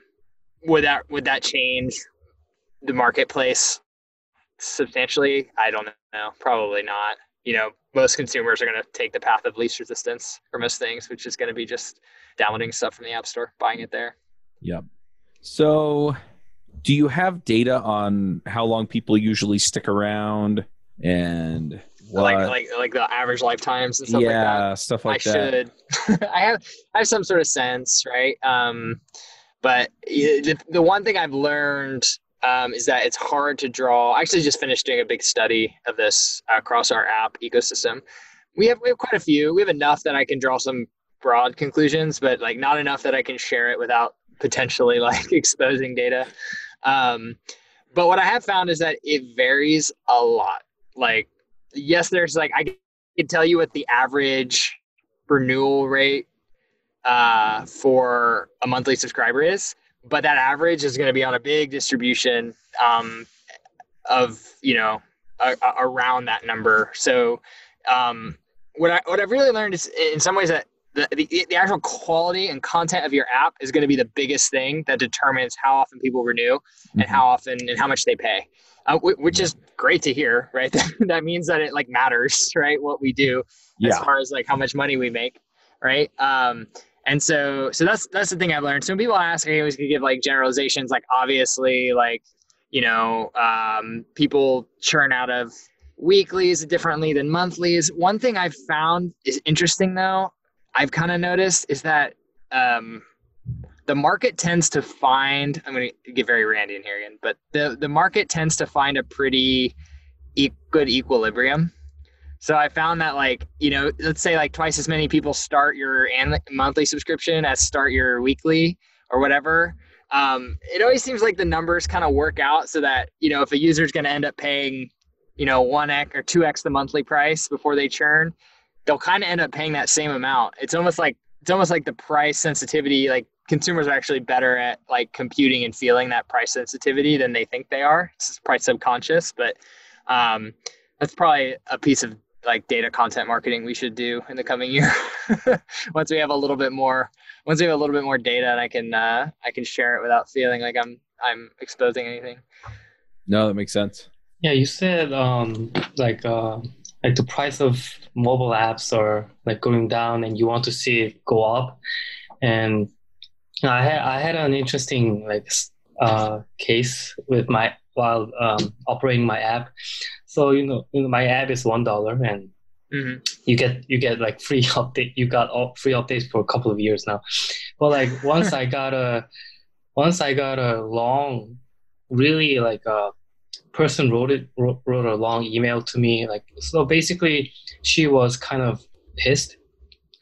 S3: would that would that change the marketplace substantially? I don't know. Probably not. You know, most consumers are going to take the path of least resistance for most things, which is going to be just downloading stuff from the app store, buying it there.
S1: Yep. So, do you have data on how long people usually stick around and what?
S3: Like like like the average lifetimes and stuff like that.
S1: yeah, stuff like
S3: I
S1: that.
S3: I should. <laughs> I have I have some sort of sense, right? Um, but the, the one thing I've learned um, is that it's hard to draw. I actually just finished doing a big study of this across our app ecosystem. We have we have quite a few. We have enough that I can draw some broad conclusions, but like not enough that I can share it without potentially <laughs> like exposing data. Um, but what I have found is that it varies a lot. Like, yes, there's like I can tell you what the average renewal rate uh, for a monthly subscriber is, but that average is going to be on a big distribution um, of you know a, a- around that number. So um, what I what I've really learned is in some ways that the, the, the actual quality and content of your app is going to be the biggest thing that determines how often people renew and
S1: Mhm.
S3: how often and how much they pay, uh, which is great to hear, right? <laughs> that means that it like matters, <laughs> right? What we do as
S1: Yeah.
S3: far as like how much money we make, right? Um, and so, so that's that's the thing I've learned. So when people ask, I always could give like generalizations, like obviously, like you know, um, people churn out of weeklies differently than monthlies. One thing I've found is interesting though. I've kind of noticed is that um, the market tends to find. I'm going to get very randy in here again, but the the market tends to find a pretty e- good equilibrium. So I found that like, you know, let's say like twice as many people start your an- monthly subscription as start your weekly or whatever. Um, it always seems like the numbers kind of work out so that, you know, if a user is going to end up paying, you know, 1x or 2x the monthly price before they churn, they'll kind of end up paying that same amount. It's almost like it's almost like the price sensitivity like consumers are actually better at like computing and feeling that price sensitivity than they think they are. It's price subconscious, but um, that's probably a piece of like data content marketing we should do in the coming year. <laughs> once we have a little bit more, once we have a little bit more data, and I can uh, I can share it without feeling like I'm I'm exposing anything.
S1: No, that makes sense.
S2: Yeah, you said um, like uh, like the price of mobile apps are like going down, and you want to see it go up. And I had I had an interesting like uh, case with my while um, operating my app. So you know, you know my app is one dollar, and mm-hmm. you get you get like <laughs> free update. You got all free updates for a couple of years now. But like once <laughs> I got a once I got a long, really like a person wrote it wrote, wrote a long email to me. Like so, basically, she was kind of pissed.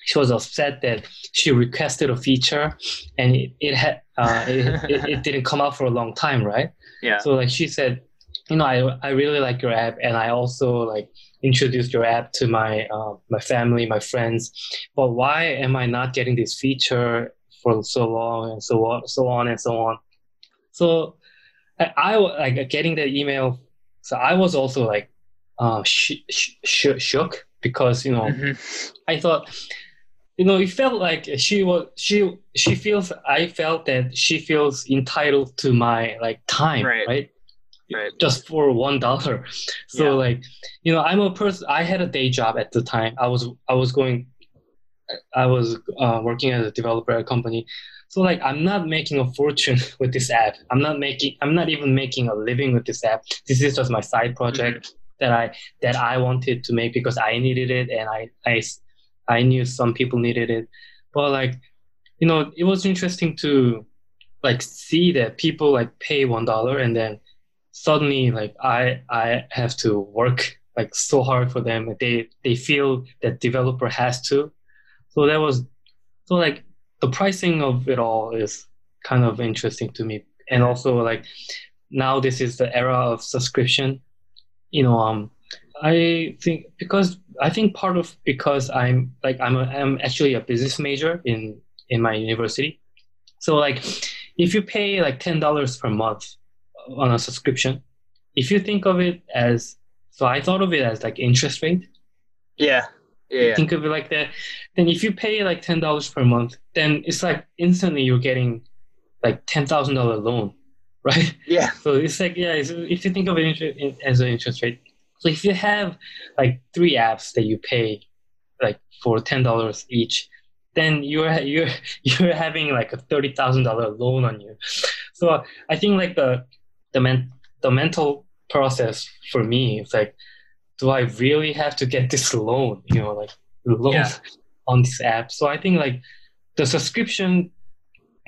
S2: She was upset that she requested a feature and it, it had uh, it, it, it, <laughs> didn't come out for a long time right?
S3: Yeah.
S2: So like she said you know i, I really like your app and i also like introduced your app to my uh, my family my friends. But why am i not getting this feature for so long and so on so on and so on? So i, I like getting the email so i was also like uh, sh- sh- sh- shook because you know mm-hmm. i thought you know, it felt like she was she she feels I felt that she feels entitled to my like time, right? Right. right. Just for one dollar. So yeah. like, you know, I'm a person. I had a day job at the time. I was I was going, I was uh, working as a developer at a company. So like, I'm not making a fortune <laughs> with this app. I'm not making. I'm not even making a living with this app. This is just my side project. Mm-hmm. That I that I wanted to make because I needed it and I I I knew some people needed it, but like, you know, it was interesting to like see that people like pay one dollar and then suddenly like I I have to work like so hard for them. They they feel that developer has to. So that was so like the pricing of it all is kind of interesting to me. And also like now this is the era of subscription. You know, um I think because I think part of because I'm like I'm a, I'm actually a business major in in my university, so like if you pay like ten dollars per month on a subscription, if you think of it as so I thought of it as like interest rate.
S3: Yeah. Yeah.
S2: Think of it like that. Then if you pay like ten dollars per month, then it's like instantly you're getting like ten thousand dollar loan, <laughs> right?
S3: Yeah.
S2: So it's like yeah, if you think of it as an interest rate, so if you have like three apps that you pay like for ten dollars each, then you're <laughs> you're you're having like a thirty thousand dollar loan on you. So I think like the the men, the mental process for me is like, do I really have to get this loan? You know, like loan yeah. <laughs> on this app. So I think like the subscription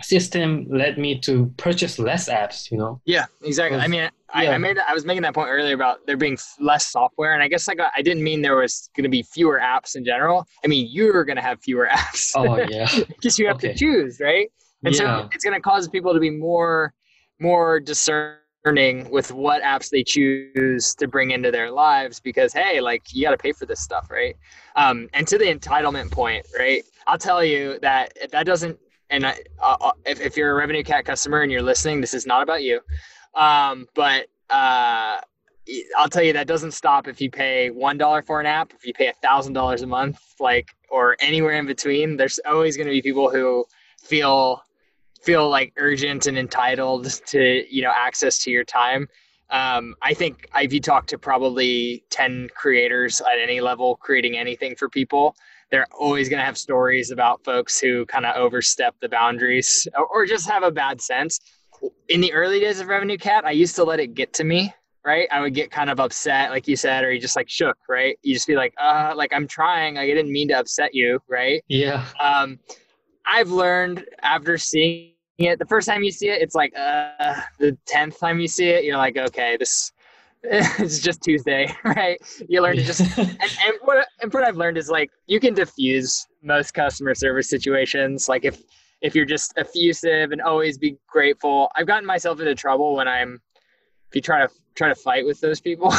S2: system led me to purchase less apps you know
S3: yeah exactly i mean I, yeah. I made i was making that point earlier about there being less software and i guess like i didn't mean there was going to be fewer apps in general i mean you're going to have fewer <laughs> apps
S2: oh yeah <laughs>
S3: because you have okay. to choose right and yeah. so it's going to cause people to be more more discerning with what apps they choose to bring into their lives because hey like you got to pay for this stuff right um, and to the entitlement point right i'll tell you that that doesn't and I, uh, uh, if, if you're a RevenueCat customer and you're listening, this is not about you. Um, but uh, I'll tell you that doesn't stop if you pay one dollar for an app, if you pay a thousand dollars a month, like or anywhere in between. There's always going to be people who feel feel like urgent and entitled to you know access to your time. Um, I think if you talk to probably ten creators at any level creating anything for people, they're always going to have stories about folks who kind of overstep the boundaries or, or just have a bad sense. In the early days of RevenueCat, I used to let it get to me, right? I would get kind of upset, like you said, or you just like shook, right? You just be like, uh, like I'm trying, like I didn't mean to upset you, right?
S2: Yeah.
S3: Um, I've learned after seeing it, the first time you see it, it's like, uh, the tenth time you see it, you're like, okay, this <laughs> it's just Tuesday, <laughs> right? You learn to just <laughs> and, and what and what I've learned is like you can diffuse most customer service situations. Like if if you're just effusive and always be grateful. I've gotten myself into trouble when I'm if you try to try to fight with those people,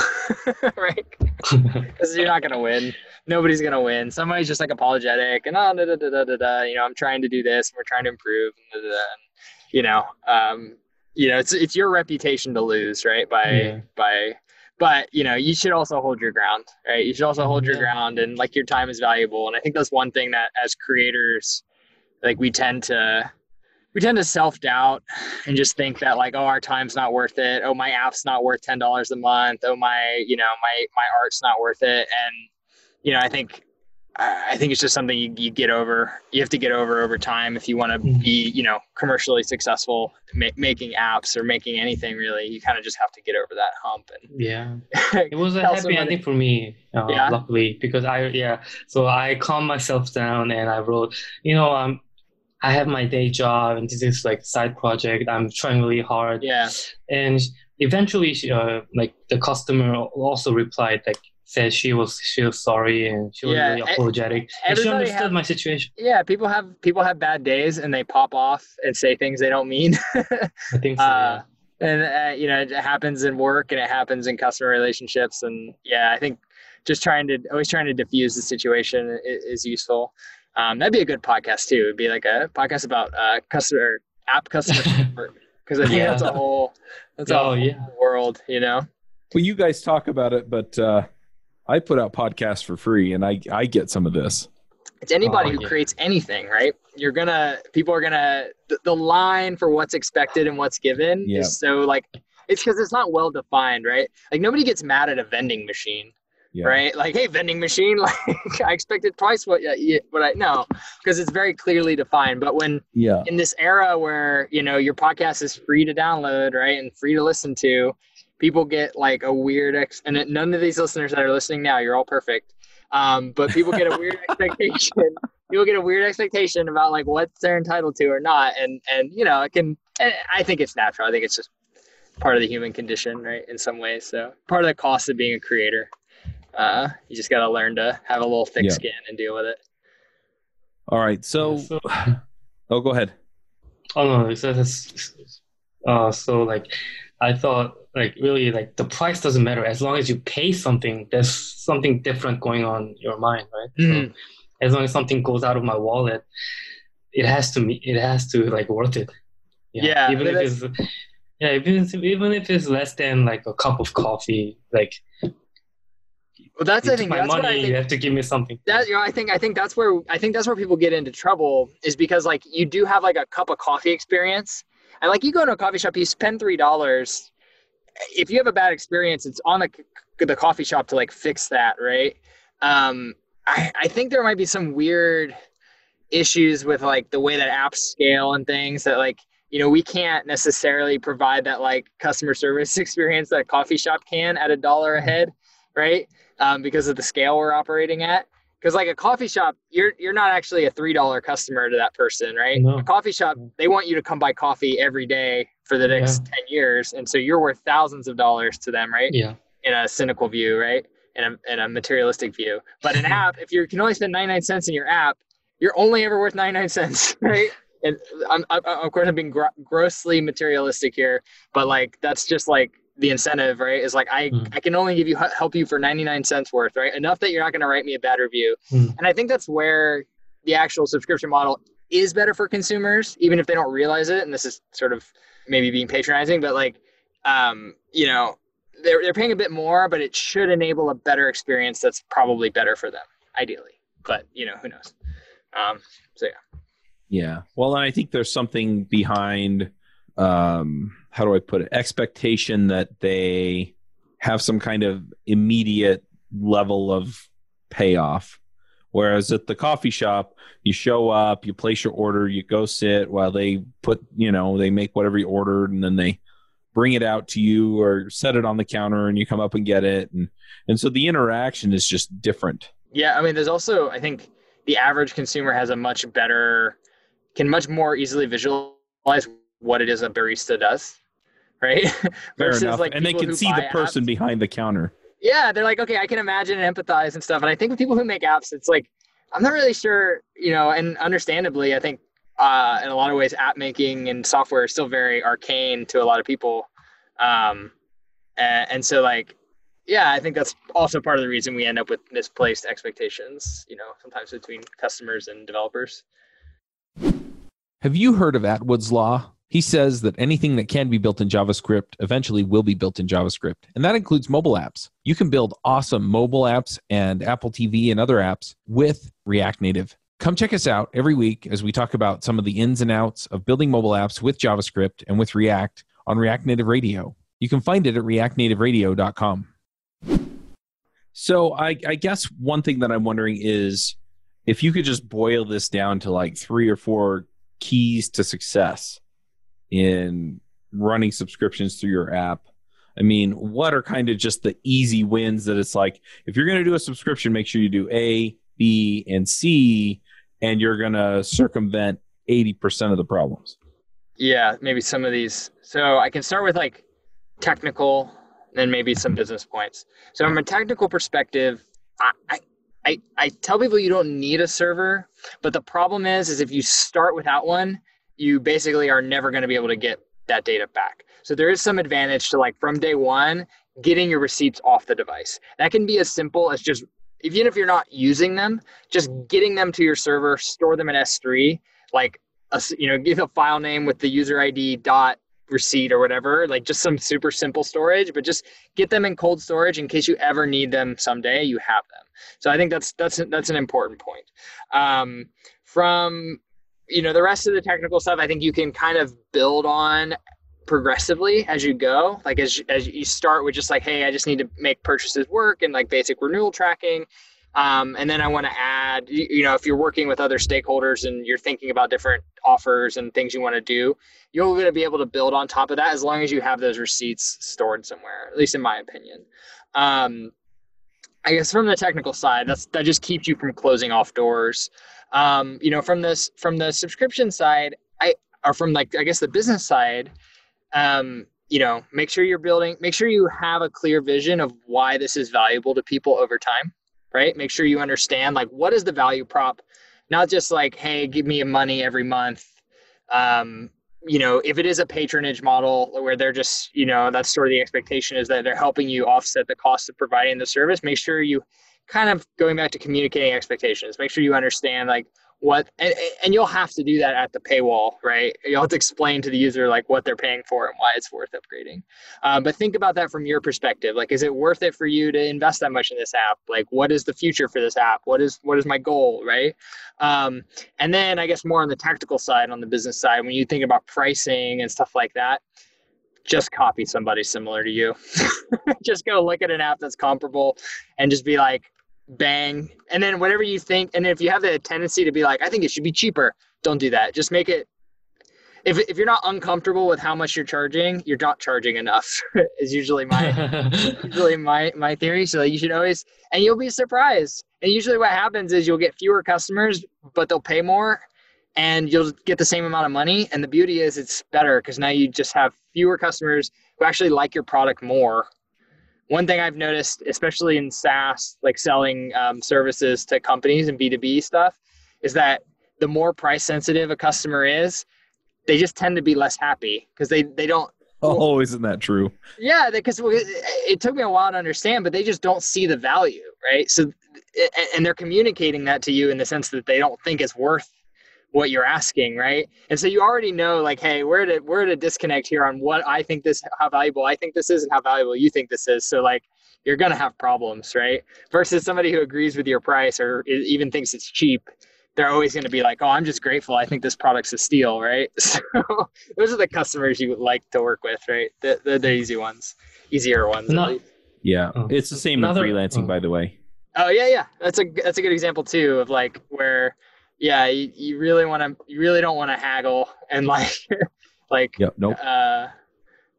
S3: right? Because you're not gonna win. Nobody's gonna win. Somebody's just like apologetic and oh da, da, da, da, da, da. you know I'm trying to do this and we're trying to improve and, da, da, da. You know um, you know it's it's your reputation to lose right? By yeah. by but you know you should also hold your ground right? You should also hold your
S2: Yeah.
S3: ground and like your time is valuable. And i think that's one thing that as creators like we tend to we tend to self-doubt and just think that like oh our time's not worth it. Oh my app's not worth $10 a month. Oh my you know my my art's not worth it. And you know i think I think it's just something you, you get over. You have to get over over time if you want to
S2: Mhm.
S3: be, you know, commercially successful, ma- making apps or making anything really. You kind of just have to get over that hump. And Yeah. <laughs>
S2: It was a happy
S3: somebody.
S2: ending for me, uh,
S3: Yeah?
S2: luckily, because I yeah. So I calmed myself down and I wrote, you know, um, I have my day job and this is like side project. I'm trying really hard,
S3: yeah,
S2: and eventually, she, uh, like the customer also replied, like said she was she was sorry and she was
S3: Yeah,
S2: really apologetic. And she understood
S3: have-
S2: my situation.
S3: yeah. People have people have bad days and they pop off and say things they don't mean. <laughs>
S2: I think so.
S3: uh, and uh, you know it happens in work and it happens in customer relationships and yeah i think just trying to always trying to diffuse the situation is, is useful um, that'd be a good podcast too it'd be like a podcast about uh, customer app customer <laughs> support because i think
S2: Yeah.
S3: that's a whole that's a
S2: Oh,
S3: whole
S2: yeah.
S3: world you know
S1: Well, you guys talk about it, but uh, I put out podcasts for free, and I I get some of this.
S3: it's anybody
S2: Oh,
S3: who
S2: yeah.
S3: creates anything right you're gonna people are gonna the, the line for what's expected and what's given
S1: Yeah.
S3: is so like it's because it's not well defined right like nobody gets mad at a vending machine
S1: Yeah.
S3: right? Like, hey, vending machine, <laughs> like I expected twice what uh, you, what I know because it's very clearly defined. But when
S1: Yeah.
S3: in this era where you know your podcast is free to download, right, and free to listen to, people get like a weird ex. And it- none of these listeners that are listening now, you're all perfect. Um, but people get a weird <laughs> expectation. People get a weird expectation about like what they're entitled to or not, and and you know it can. and I think it's natural. I think it's just part of the human condition, right? In some ways, so part of the cost of being a creator. Uh, you just got to learn to have a little thick
S1: Yeah.
S3: skin and deal with it.
S1: All right. So,
S2: So- <sighs>
S1: oh, go ahead.
S2: Oh no, it's, it's, uh, so like I thought like really like the price doesn't matter as long as you pay something. There's something different going on in your mind, right?
S3: Mhm.
S2: So as long as something goes out of my wallet, it has to me. It has to like worth it.
S3: Yeah,
S2: even if it's yeah, even even if it's less than like a cup of coffee, like
S3: Well, that's I think
S2: my
S3: that's what I
S2: money,
S3: think
S2: you have to give me something.
S3: that you know, I think I think that's where I think that's where people get into trouble is because like you do have like a cup of coffee experience, and like you go to a coffee shop, you spend three dollars. If you have a bad experience, it's on the the coffee shop to like fix that, right? Um, I I think there might be some weird issues with like the way that apps scale and things that like you know we can't necessarily provide that like customer service <laughs> experience that a coffee shop can at a dollar a head right? Um, because of the scale we're operating at. Because like a coffee shop you're you're not actually a three dollar customer to that person right?
S2: No.
S3: a coffee shop they want you to come buy coffee every day for the next 10 years and so you're worth thousands of dollars to them right
S2: Yeah,
S3: in a cynical view, right? In a, in a materialistic view. But an <laughs> app, if you can only spend 99 cents in your app, you're only ever worth 99 cents, <laughs> right? And I'm, I, I- of course, I'm being gro- grossly materialistic here, but like that's just like the incentive, right? Is like I
S2: Mm.
S3: I can only give you help you for 99 cents worth, right? Enough that you're not going to write me a bad review.
S2: Mm.
S3: And I think that's where the actual subscription model is better for consumers, even if they don't realize it. And this is sort of maybe being patronizing, but like, um, you know, they're, they're paying a bit more, but it should enable a better experience that's probably better for them, ideally. But, you know, who knows? Um, so, yeah.
S1: Yeah. Well, and I think there's something behind um how do I put it? Expectation that they have some kind of immediate level of payoff. Whereas at the coffee shop, you show up, you place your order, you go sit while they put, you know, they make whatever you ordered and then they bring it out to you or set it on the counter and you come up and get it and and so the interaction is just different.
S3: Yeah. I mean, there's also, I think the average consumer has a much better, can much more easily visualize what it is a barista does. Right. <laughs>
S1: Fair
S3: Versus,
S1: enough.
S3: like,
S1: and they can see the person
S3: apps.
S1: behind the counter.
S3: Yeah they're like okay i can imagine and empathize and stuff. And i think with people who make apps it's like i'm not really sure you know and understandably i think uh, in a lot of ways app making and software is still very arcane to a lot of people. Um, and, and so like yeah i think that's also part of the reason we end up with misplaced expectations you know sometimes between customers and developers.
S1: Have you heard of Atwood's Law? He says that anything that can be built in JavaScript eventually will be built in JavaScript, and that includes mobile apps. You can build awesome mobile apps and Apple TV and other apps with React Native. Come check us out every week as we talk about some of the ins and outs of building mobile apps with JavaScript and with React on React Native Radio. You can find it at reactnativeradio.com. So I, I guess one thing that I'm wondering is if you could just boil this down to like three or four keys to success in running subscriptions through your app. I mean, what are kind of just the easy wins that it's like if you're going to do a subscription, make sure you do A, B, and C, and you're going to circumvent 80% of the problems.
S3: Yeah, maybe some of these. So I can start with like technical, then maybe some business points. So from a technical perspective, I, I, I tell people you don't need a server, but the problem is, is if you start without one, you basically are never going to be able to get that data back. So there is some advantage to like from day one getting your receipts off the device. That can be as simple as just even if you're not using them, just getting them to your server, store them in S3, like a, you know, give a file name with the user ID dot receipt or whatever, like just some super simple storage, but just get them in cold storage in case you ever need them someday. You have them. So I think that's that's that's an important point. Um, from you know the rest of the technical stuff i think you can kind of build on progressively as you go. Like as, as you start with just like hey i just need to make purchases work and like basic renewal tracking. Um, and then i want to add you, you know if you're working with other stakeholders and you're thinking about different offers and things you want to do you're going to be able to build on top of that as long as you have those receipts stored somewhere at least in my opinion. Um, i guess from the technical side that's that just keeps you from closing off doors um, you know, from this from the subscription side, I or from like I guess the business side, um, you know, make sure you're building, make sure you have a clear vision of why this is valuable to people over time, right? Make sure you understand like what is the value prop, not just like, hey, give me money every month. Um, you know, if it is a patronage model where they're just, you know, that's sort of the expectation is that they're helping you offset the cost of providing the service. Make sure you kind of going back to communicating expectations make sure you understand like what and, and you'll have to do that at the paywall right? You'll have to explain to the user like what they're paying for and why it's worth upgrading. Um, but think about that from your perspective. Like is it worth it for you to invest that much in this app? Like what is the future for this app? What is what is my goal right? Um, and then i guess more on the tactical side on the business side when you think about pricing and stuff like that just copy somebody similar to you. <laughs> just go look at an app that's comparable and just be like, bang. And then whatever you think, and if you have the tendency to be like, I think it should be cheaper, don't do that. Just make it. If, if you're not uncomfortable with how much you're charging, you're not charging enough. <laughs> is usually my <laughs> usually my my theory. So you should always, and you'll be surprised. And usually, what happens is you'll get fewer customers, but they'll pay more, and you'll get the same amount of money. And the beauty is it's better because now you just have fewer customers who actually like your product more. One thing I've noticed, especially in SaaS, like selling um, services to companies and B2B stuff, is that the more price sensitive a customer is, they just tend to be less happy because they, they don't. <laughs>
S1: Oh, isn't that true?
S3: Yeah, because it took me a while to understand, but they just don't see the value, right? So, and they're communicating that to you in the sense that they don't think it's worth what you're asking, right? And so you already know, like, hey, we're at a, we're at a disconnect here on what I think this, how valuable I think this is, and how valuable you think this is. So like, you're gonna have problems, right? Versus somebody who agrees with your price or even thinks it's cheap, they're always gonna be like, oh, I'm just grateful. I think this product's a steal, right? <laughs> So those are the customers you like to work with, right? The the, the easy ones, easier ones.
S1: Not, yeah, oh. it's the same Another, in freelancing, oh. by the way.
S3: Oh yeah, yeah. That's a that's a good example too of like where yeah, you, you really want to, you really don't want to haggle and like, <laughs> like,
S1: yep, nope.
S3: Uh,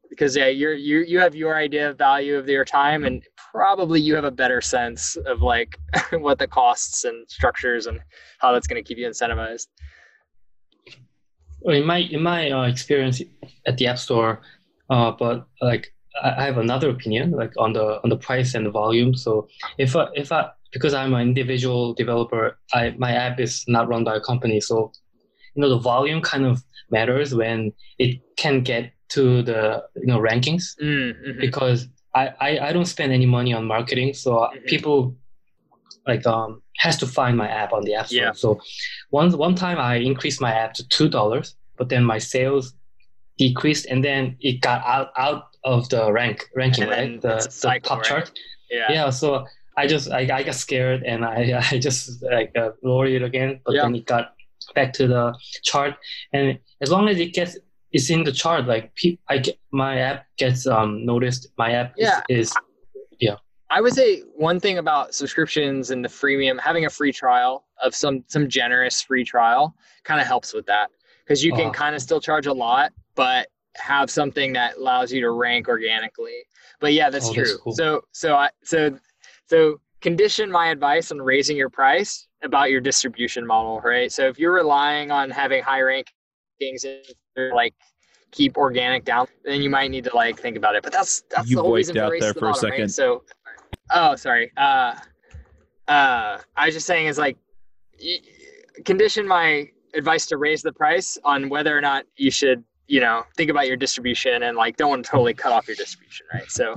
S3: because yeah, you're you you have your idea of value of your time, and probably you have a better sense of like <laughs> what the costs and structures and how that's going to keep you incentivized.
S2: Well, in my in my uh, experience at the App Store, uh, but like I have another opinion, like on the on the price and the volume. So if I, if I because I'm an individual developer, I, my app is not run by a company. So, you know, the volume kind of matters when it can get to the, you know, rankings mm-hmm. because I, I, I, don't spend any money on marketing. So mm-hmm. people like, um, has to find my app on the app store. Yeah. So one, one time I increased my app to $2, but then my sales decreased and then it got out out of the rank ranking,
S3: And
S2: right? The, the top
S3: right?
S2: chart.
S3: Yeah.
S2: Yeah. So I just I, I got scared and I <laughs> I just like uh, lowered it again, but
S3: Yeah.
S2: then it got back to the chart. And as long as it gets it's in the chart, like pe- I get my app gets um noticed. My app
S3: yeah.
S2: is, Yeah.
S3: I would say one thing about subscriptions and the freemium, having a free trial of some some generous free trial kind of helps with that because you can
S2: Oh.
S3: kind of still charge a lot, but have something that allows you to rank organically. But yeah, that's
S2: Oh,
S3: true.
S2: that's cool.
S3: So so I so so condition my advice on raising your price about your distribution model, right? So if you're relying on having high rankings and like keep organic down, then you might need to like think about it. But that's that's
S1: You
S3: the whole reason for
S1: out
S3: race
S1: there
S3: the
S1: for a
S3: bottom, right?
S1: second.
S3: So oh sorry. Uh uh I was just saying is like condition my advice to raise the price on whether or not you should, you know, think about your distribution and like don't want to totally cut off your distribution, right? So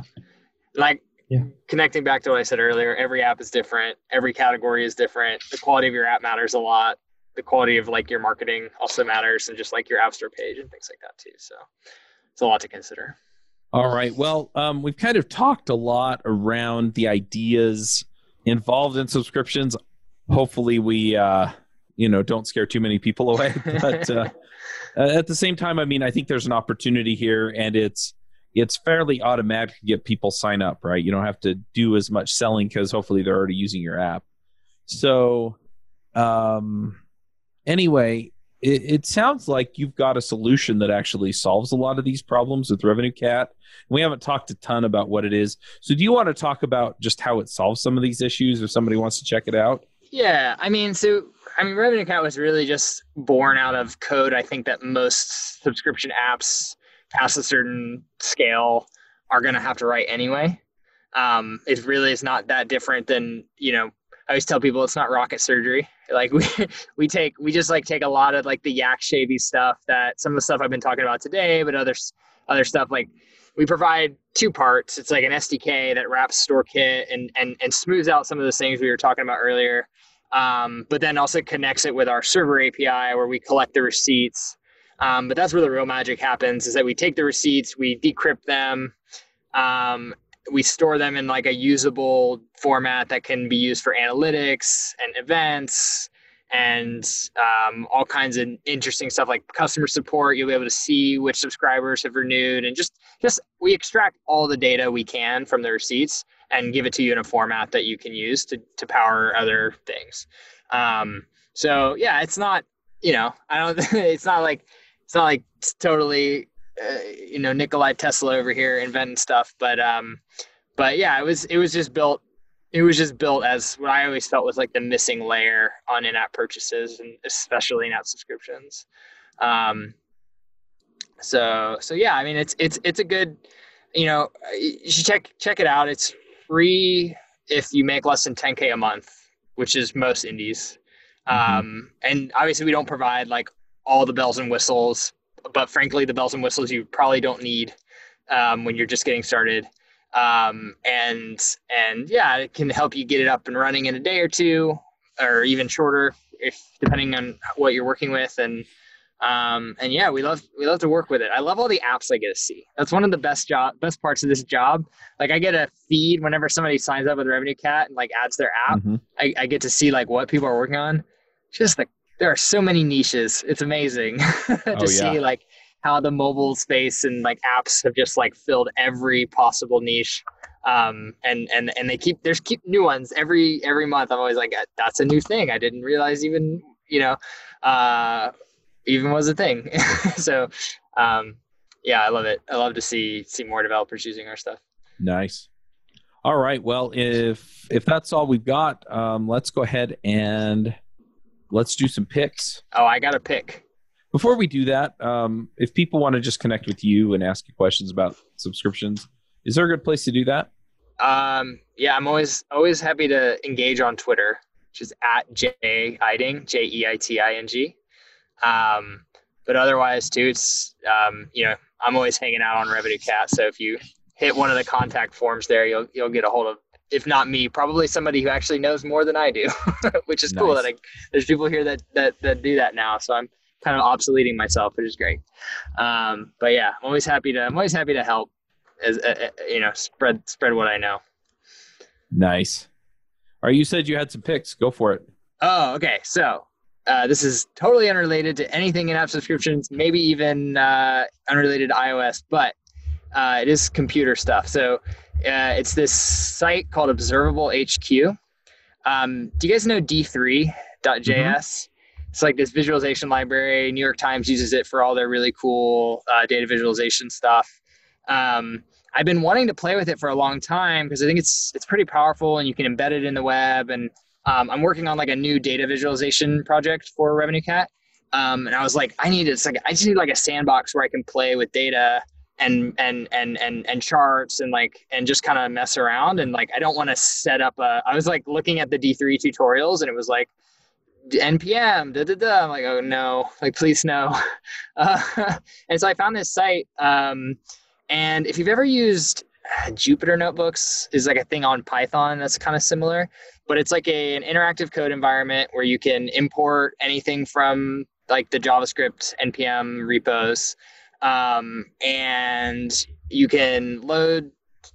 S3: like
S2: Yeah.
S3: connecting back to what I said earlier, every app is different, every category is different. The quality of your app matters a lot. The quality of like your marketing also matters and just like your app store page and things like that too. So it's a lot to consider.
S1: All right. Well, um, we've kind of talked a lot around the ideas involved in subscriptions. Hopefully, we uh, you know don't scare too many people away. <laughs> But uh, uh, at the same time, I mean, I think there's an opportunity here, and it's it's fairly automatic to get people sign up. Right? You don't have to do as much selling because hopefully they're already using your app. So, um, anyway, it, it sounds like you've got a solution that actually solves a lot of these problems with RevenueCat. We haven't talked a ton about what it is. So, do you want to talk about just how it solves some of these issues if somebody wants to check it out?
S3: Yeah, I mean, so I mean, RevenueCat was really just born out of code. I think that most subscription apps past a certain scale are going to have to write anyway. Um, it really is not that different than you know. I always tell people it's not rocket surgery. Like <laughs> we we take we just like take a lot of like the yak shavy stuff that some of the stuff I've been talking about today, but other other stuff like we provide two parts. It's like an SDK that wraps StoreKit and and and smooths out some of those things we were talking about earlier um, but then also connects it with our server API where we collect the receipts. Um, but that's where the real magic happens is that we take the receipts, we decrypt them, um, we store them in like a usable format that can be used for analytics and events and um, all kinds of interesting stuff like customer support. You'll be able to see which subscribers have renewed and just just we extract all the data we can from the receipts and give it to you in a format that you can use to, to power other things. Um, so yeah, it's not, you know, I don't, <laughs> it's not like, it's not like it's totally, uh, you know, Nikolai Tesla over here inventing stuff, but, um, but yeah, it was, it was just built, it was just built as what I always felt was like the missing layer on in-app purchases and especially in-app subscriptions. Um, so, so yeah, I mean, it's, it's, it's a good, you know, you should check, check it out. It's free if you make less than 10k a month which is most indies
S1: Mhm.
S3: um, and obviously we don't provide like all the bells and whistles but frankly the bells and whistles you probably don't need um, when you're just getting started um, and and yeah it can help you get it up and running in a day or two or even shorter if depending on what you're working with and um, and yeah we love we love to work with it i love all the apps i get to see that's one of the best job best parts of this job like I get a feed whenever somebody signs up with RevenueCat and like adds their app.
S1: Mhm.
S3: I, I get to see like what people are working on. Just like there are so many niches. It's amazing <laughs> to
S1: Oh, yeah.
S3: see like how the mobile space and like apps have just like filled every possible niche. Um, and and and they keep there's keep new ones every every month. I'm always like that's a new thing. I didn't realize even you know uh, even was a thing. <laughs> so um, yeah, I love it. I love to see see more developers using our stuff.
S1: Nice. All right. Well, if if that's all we've got, um, let's go ahead and let's do some picks.
S3: Oh, I got a pick.
S1: Before we do that, um, if people want to just connect with you and ask you questions about subscriptions, is there a good place to do that?
S3: Um, yeah, I'm always always happy to engage on Twitter, which is at J Eiting, J E I T I N G. Um, but otherwise, too, it's um, you know I'm always hanging out on RevenueCat. So if you hit one of the contact forms there, you'll you'll get a hold of, if not me, probably somebody who actually knows more than I do, <laughs> which is cool that I, there's people here that that that do that now. So I'm kind of obsoleting myself, which is great. Um, but yeah, I'm always happy to I'm always happy to help as uh, uh you know spread spread what I know.
S1: Nice. Right, you said you had some picks. Go for it.
S3: Oh, okay. So uh, this is totally unrelated to anything in app subscriptions, maybe even uh, unrelated to iOS, but uh, it is computer stuff. So uh, it's this site called Observable HQ. Um, do you guys know D3.js? Mm-hmm. It's like this visualization library. New York Times uses it for all their really cool uh, data visualization stuff. Um, I've been wanting to play with it for a long time because I think it's it's pretty powerful and you can embed it in the web. And um, I'm working on like a new data visualization project for RevenueCat. Um, and I was like, I need it's like I just need like a sandbox where I can play with data and and and and and charts and like and just kind of mess around and like I don't want to set up a I was like looking at the D3 tutorials and it was like npm da, da, da. i'm like oh no like please no <laughs> uh, <laughs> and so i found this site um, and if you've ever used uh, Jupyter notebooks is like a thing on Python that's kind of similar, but it's like a, an interactive code environment where you can import anything from like the JavaScript npm repos, um, and you can load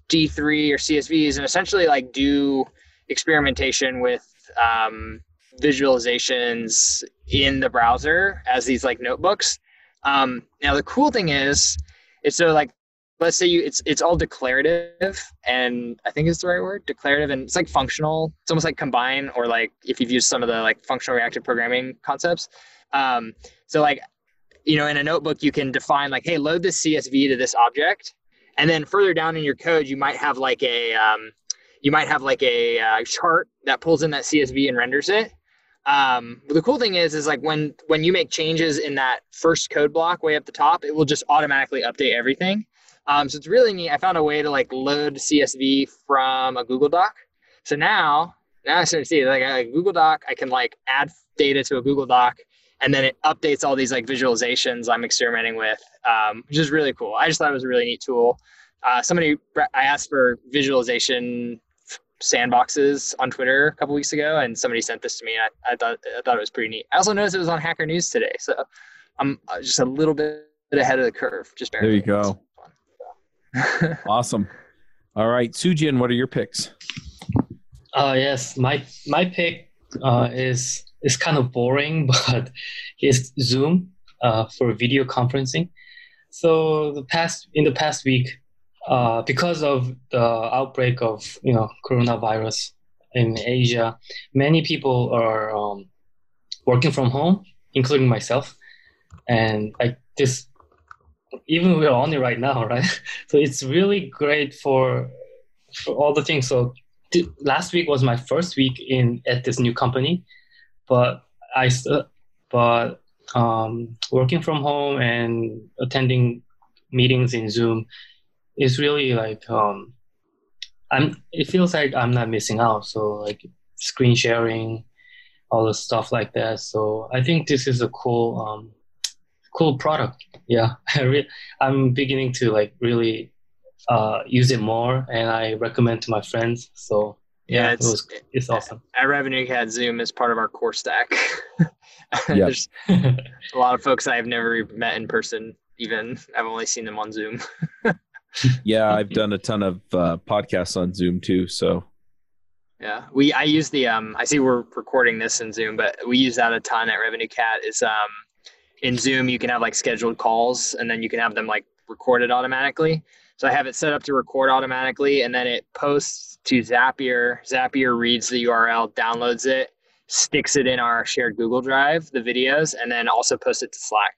S3: D3 or CSVs and essentially like do experimentation with um, visualizations in the browser as these like notebooks. Um, now the cool thing is, it's so like let's say you it's it's all declarative and i think it's the right word declarative and it's like functional it's almost like combine or like if you've used some of the like functional reactive programming concepts um, so like you know in a notebook you can define like hey load this csv to this object and then further down in your code you might have like a um, you might have like a uh, chart that pulls in that csv and renders it um, the cool thing is is like when when you make changes in that first code block way up the top it will just automatically update everything um, so it's really neat. I found a way to like load CSV from a Google Doc. So now, now I start to see like a Google Doc, I can like add data to a Google Doc, and then it updates all these like visualizations I'm experimenting with, um, which is really cool. I just thought it was a really neat tool. Uh, somebody I asked for visualization sandboxes on Twitter a couple weeks ago, and somebody sent this to me. And I, I thought I thought it was pretty neat. I also noticed it was on Hacker News today, so I'm uh, just a little bit ahead of the curve. Just
S1: there you go. <laughs> awesome. All right, Soojin, what are your picks?
S2: Uh, yes, my my pick uh, is is kind of boring, <laughs> but it's Zoom uh, for video conferencing. So the past in the past week, uh, because of the outbreak of you know coronavirus in Asia, many people are um, working from home, including myself, and like this even we're on it right now, <laughs> right? So it's really great for for all the things. So th- last week was my first week in at this new company, but I but um, working from home and attending meetings in Zoom is really like um, I'm. It feels like I'm not missing out. So like screen sharing, all the stuff like that. So I think this is a cool um, cool product. Yeah, <laughs> I'm beginning to like really uh, use it more, and I recommend to my friends. So yeah, yeah it's it was, it's awesome.
S3: At RevenueCat, Zoom is part of our core stack. <laughs> There's a lot of folks I've never met in person. Even I've only seen them on Zoom. <laughs>
S1: yeah, I've done a ton of uh, podcasts on Zoom too. So
S3: yeah, we I use the um I see we're recording this in Zoom, but we use that a ton at RevenueCat. Is um in Zoom, you can have like scheduled calls and then you can have them like recorded automatically. So I have it set up to record automatically and then it posts to Zapier. Zapier reads the URL, downloads it, sticks it in our shared Google Drive, the videos, and then also posts it to Slack.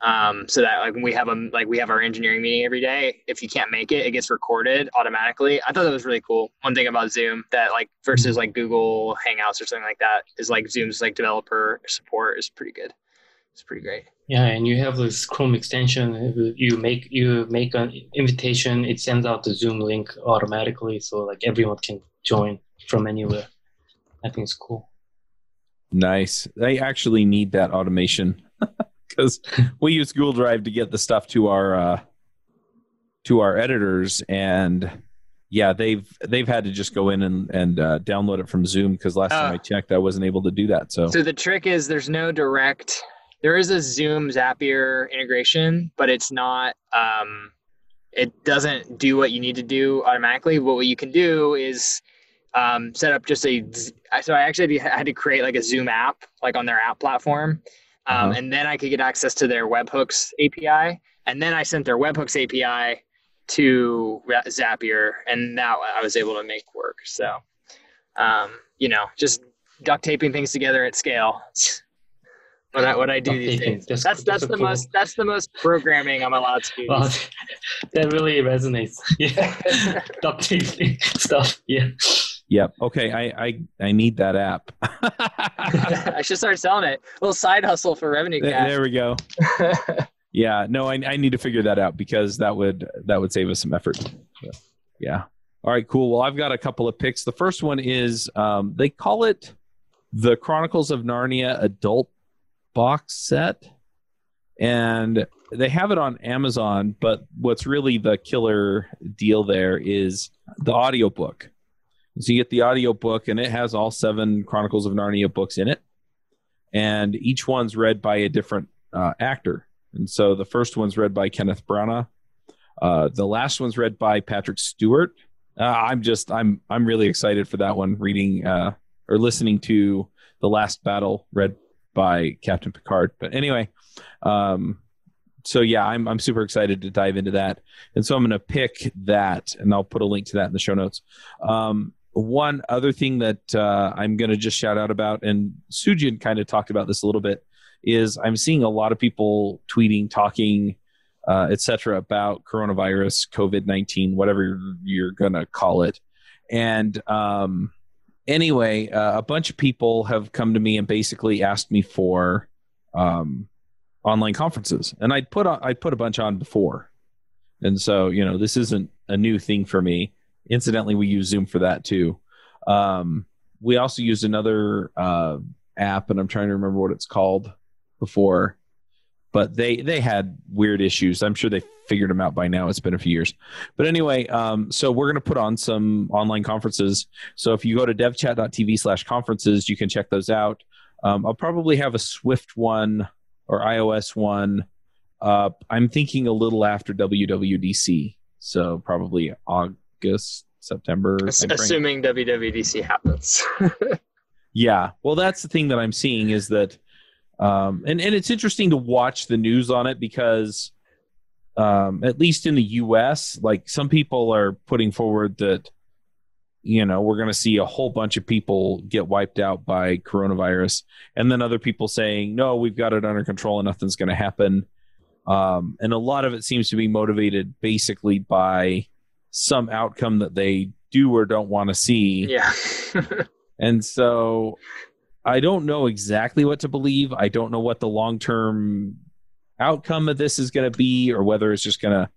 S3: Um, so that like when we have a like we have our engineering meeting every day, if you can't make it, it gets recorded automatically. I thought that was really cool. One thing about Zoom that like versus like Google Hangouts or something like that is like Zoom's like developer support is pretty good it's pretty great.
S2: Yeah, and you have this Chrome extension. You make you make an invitation. It sends out the Zoom link automatically, so like everyone can join from anywhere. I think it's cool.
S1: Nice. They actually need that automation <laughs> because we use Google Drive to get the stuff to our uh, to our editors, and yeah, they've they've had to just go in and and uh, download it from Zoom because last uh, time I checked, I wasn't able to do that. So,
S3: so the trick is there's no direct there is a Zoom Zapier integration, but it's not. Um, it doesn't do what you need to do automatically. But what you can do is um, set up just a. So I actually had to create like a Zoom app, like on their app platform, um, uh-huh. and then I could get access to their webhooks API, and then I sent their webhooks API to Zapier, and that I was able to make work. So, um, you know, just duct taping things together at scale. <laughs> What I, what I do these days. Just, that's that's the cool. most that's the most programming I'm allowed to do. Well, <laughs>
S2: that really resonates. <laughs> Yeah, <laughs> duct taping stuff. Yeah.
S1: Yep. Okay. I I, I need that app.
S3: I should start selling it. A little side hustle for
S1: RevenueCat. There we go. yeah. No, I I need to figure that out because that would that would save us some effort. Yeah. All right. Cool. Well, I've got a couple of picks. The first one is um, they call it the Chronicles of Narnia Adult Box Set, and they have it on Amazon. But what's really the killer deal there is the audiobook so you get the audiobook and it has all seven Chronicles of Narnia books in it, and each one's read by a different uh, actor. And so the first one's read by Kenneth Branagh. Uh, the last one's read by Patrick Stewart. Uh, I'm just I'm I'm really excited for that one. Reading uh, or listening to the Last Battle read by Captain Picard. But anyway, um, so yeah, I'm I'm super excited to dive into that, and so I'm going to pick that, and I'll put a link to that in the show notes. Um, one other thing that uh, I'm going to just shout out about, and Soojin kind of talked about this a little bit, is I'm seeing a lot of people tweeting, talking, uh, etc., about coronavirus, COVID 19, whatever you're going to call it. And um, anyway, uh, a bunch of people have come to me and basically asked me for um, online conferences, and I put I put a bunch on before, and so you know this isn't a new thing for me Incidentally, we use Zoom for that too. Um, we also used another uh, app, and I'm trying to remember what it's called before, but they they had weird issues. I'm sure they figured them out by now. It's been a few years, but anyway, um, so we're going to put on some online conferences. So if you go to devchat.tv slash conferences, you can check those out. Um, I'll probably have a Swift one or iOS one. Uh, I'm thinking a little after WWDC, so probably August September.
S3: Assuming WWDC happens. <laughs>
S1: yeah. Well, that's the thing that I'm seeing is that, um, and, and it's interesting to watch the news on it because, um, at least in the US, like some people are putting forward that, you know, we're going to see a whole bunch of people get wiped out by coronavirus. And then other people saying, no, we've got it under control and nothing's going to happen. Um, and a lot of it seems to be motivated basically by some outcome that they do or don't want to see.
S3: Yeah. <laughs>
S1: and so I don't know exactly what to believe. I don't know what the long term outcome of this is going to be or whether it's just going to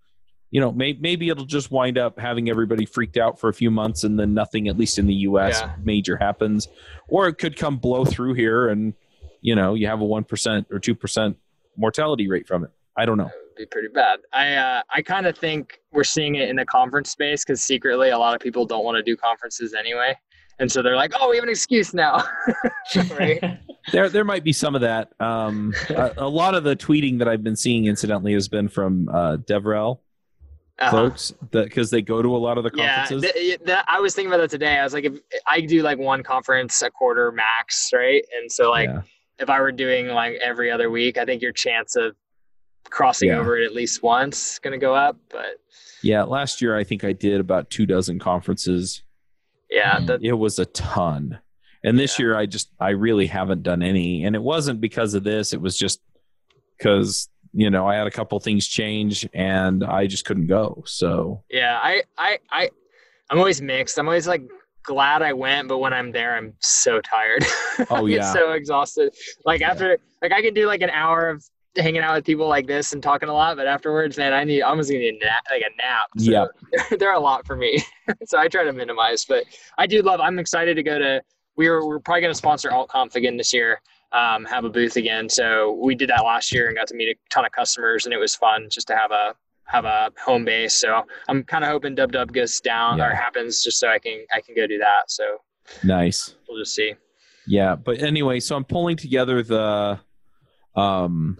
S1: you know may, maybe it'll just wind up having everybody freaked out for a few months and then nothing at least in the us yeah. major happens or it could come blow through here and you know you have a 1% or 2% mortality rate from it i don't know
S3: be pretty bad. I uh, I kind of think we're seeing it in the conference space because secretly a lot of people don't want to do conferences anyway, and so they're like, "Oh, we have an excuse now." <laughs>
S1: right? <laughs> there, there might be some of that. Um, a, a, lot of the tweeting that I've been seeing, incidentally, has been from uh, DevRel. Uh-huh. folks because they go to a lot of the conferences
S3: yeah th- th- i was thinking about that today i was like if i do like one conference a quarter max right and so like yeah. if i were doing like every other week i think your chance of crossing yeah. over it at least once is going to go up but
S1: yeah last year i think i did about two dozen conferences
S3: yeah that,
S1: it was a ton. And this yeah. year i just i really haven't done any. And it wasn't because of this. It was just because you know i had a couple things change and i just couldn't go. So
S3: yeah i i i i'm always mixed. I'm always like glad i went but when i'm there i'm so tired. <laughs>
S1: Oh yeah.
S3: I get so exhausted. Like after like i can do like an hour of hanging out with people like this and talking a lot, but afterwards, man, I need I almost need a nap, like a nap.
S1: So yeah,
S3: they're, <laughs> they're a lot for me, <laughs> so I try to minimize. But I do love. I'm excited to go to. We were we're probably going to sponsor AltConf again this year. Um, have a booth again. So we did that last year and got to meet a ton of customers, and it was fun just to have a have a home base. So I'm kind of hoping Dub Dub goes down yeah. or happens just so I can I can go do that. So
S1: nice.
S3: We'll just see.
S1: Yeah, but anyway, so I'm pulling together the um,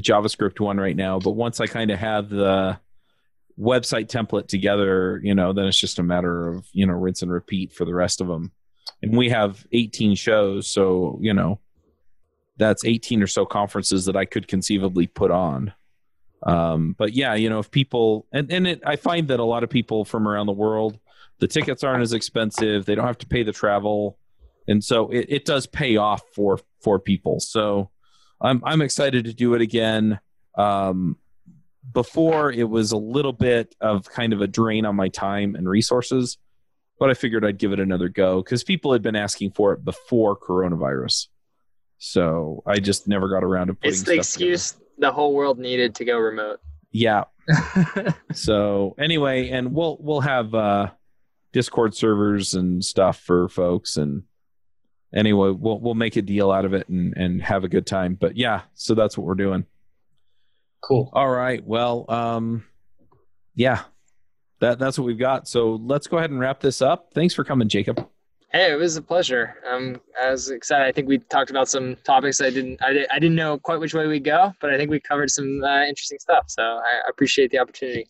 S1: JavaScript one right now. But once I kind of have the website template together, you know, then it's just a matter of you know rinse and repeat for the rest of them. And we have 18 shows, so you know that's 18 or so conferences that I could conceivably put on. Um, but yeah, you know, if people and and it, I find that a lot of people from around the world, the tickets aren't as expensive. They don't have to pay the travel, and so it, it does pay off for for people. So I'm I'm excited to do it again. Um, before it was a little bit of kind of a drain on my time and resources, but I figured I'd give it another go because people had been asking for it before coronavirus. So I just never got around to putting.
S3: It's the excuse
S1: together.
S3: the whole world needed to go remote.
S1: Yeah. <laughs> so anyway, and we'll we'll have uh, Discord servers and stuff for folks, and anyway, we'll we'll make a deal out of it and and have a good time. But yeah, so that's what we're doing.
S2: Cool.
S1: All right. Well, um, yeah, that that's what we've got. So let's go ahead and wrap this up. Thanks for coming, Jacob.
S3: Hey, it was a pleasure. Um, I was excited. I think we talked about some topics I didn't I, I didn't know quite which way we'd go, but I think we covered some uh, interesting stuff. So I appreciate the opportunity.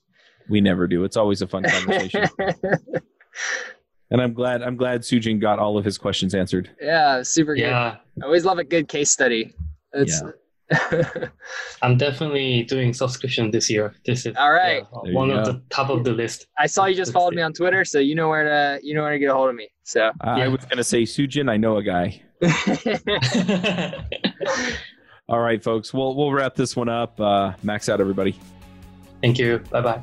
S1: We never do. It's always a fun conversation. <laughs> and I'm glad I'm glad Soojin got all of his questions answered.
S3: Yeah, super good.
S2: Yeah.
S3: I always love a good case study. It's, <laughs>
S2: I'm definitely doing subscription this year. This is
S3: all right.
S2: Yeah, one of the top of the list.
S3: I saw you just followed me on Twitter, so you know where to you know where to get a hold of me. So
S1: uh, yeah. I was gonna say Soojin, I know a guy. <laughs> <laughs> all right, folks. We'll we'll wrap this one up. Uh, max out, everybody.
S2: Thank you. Bye bye.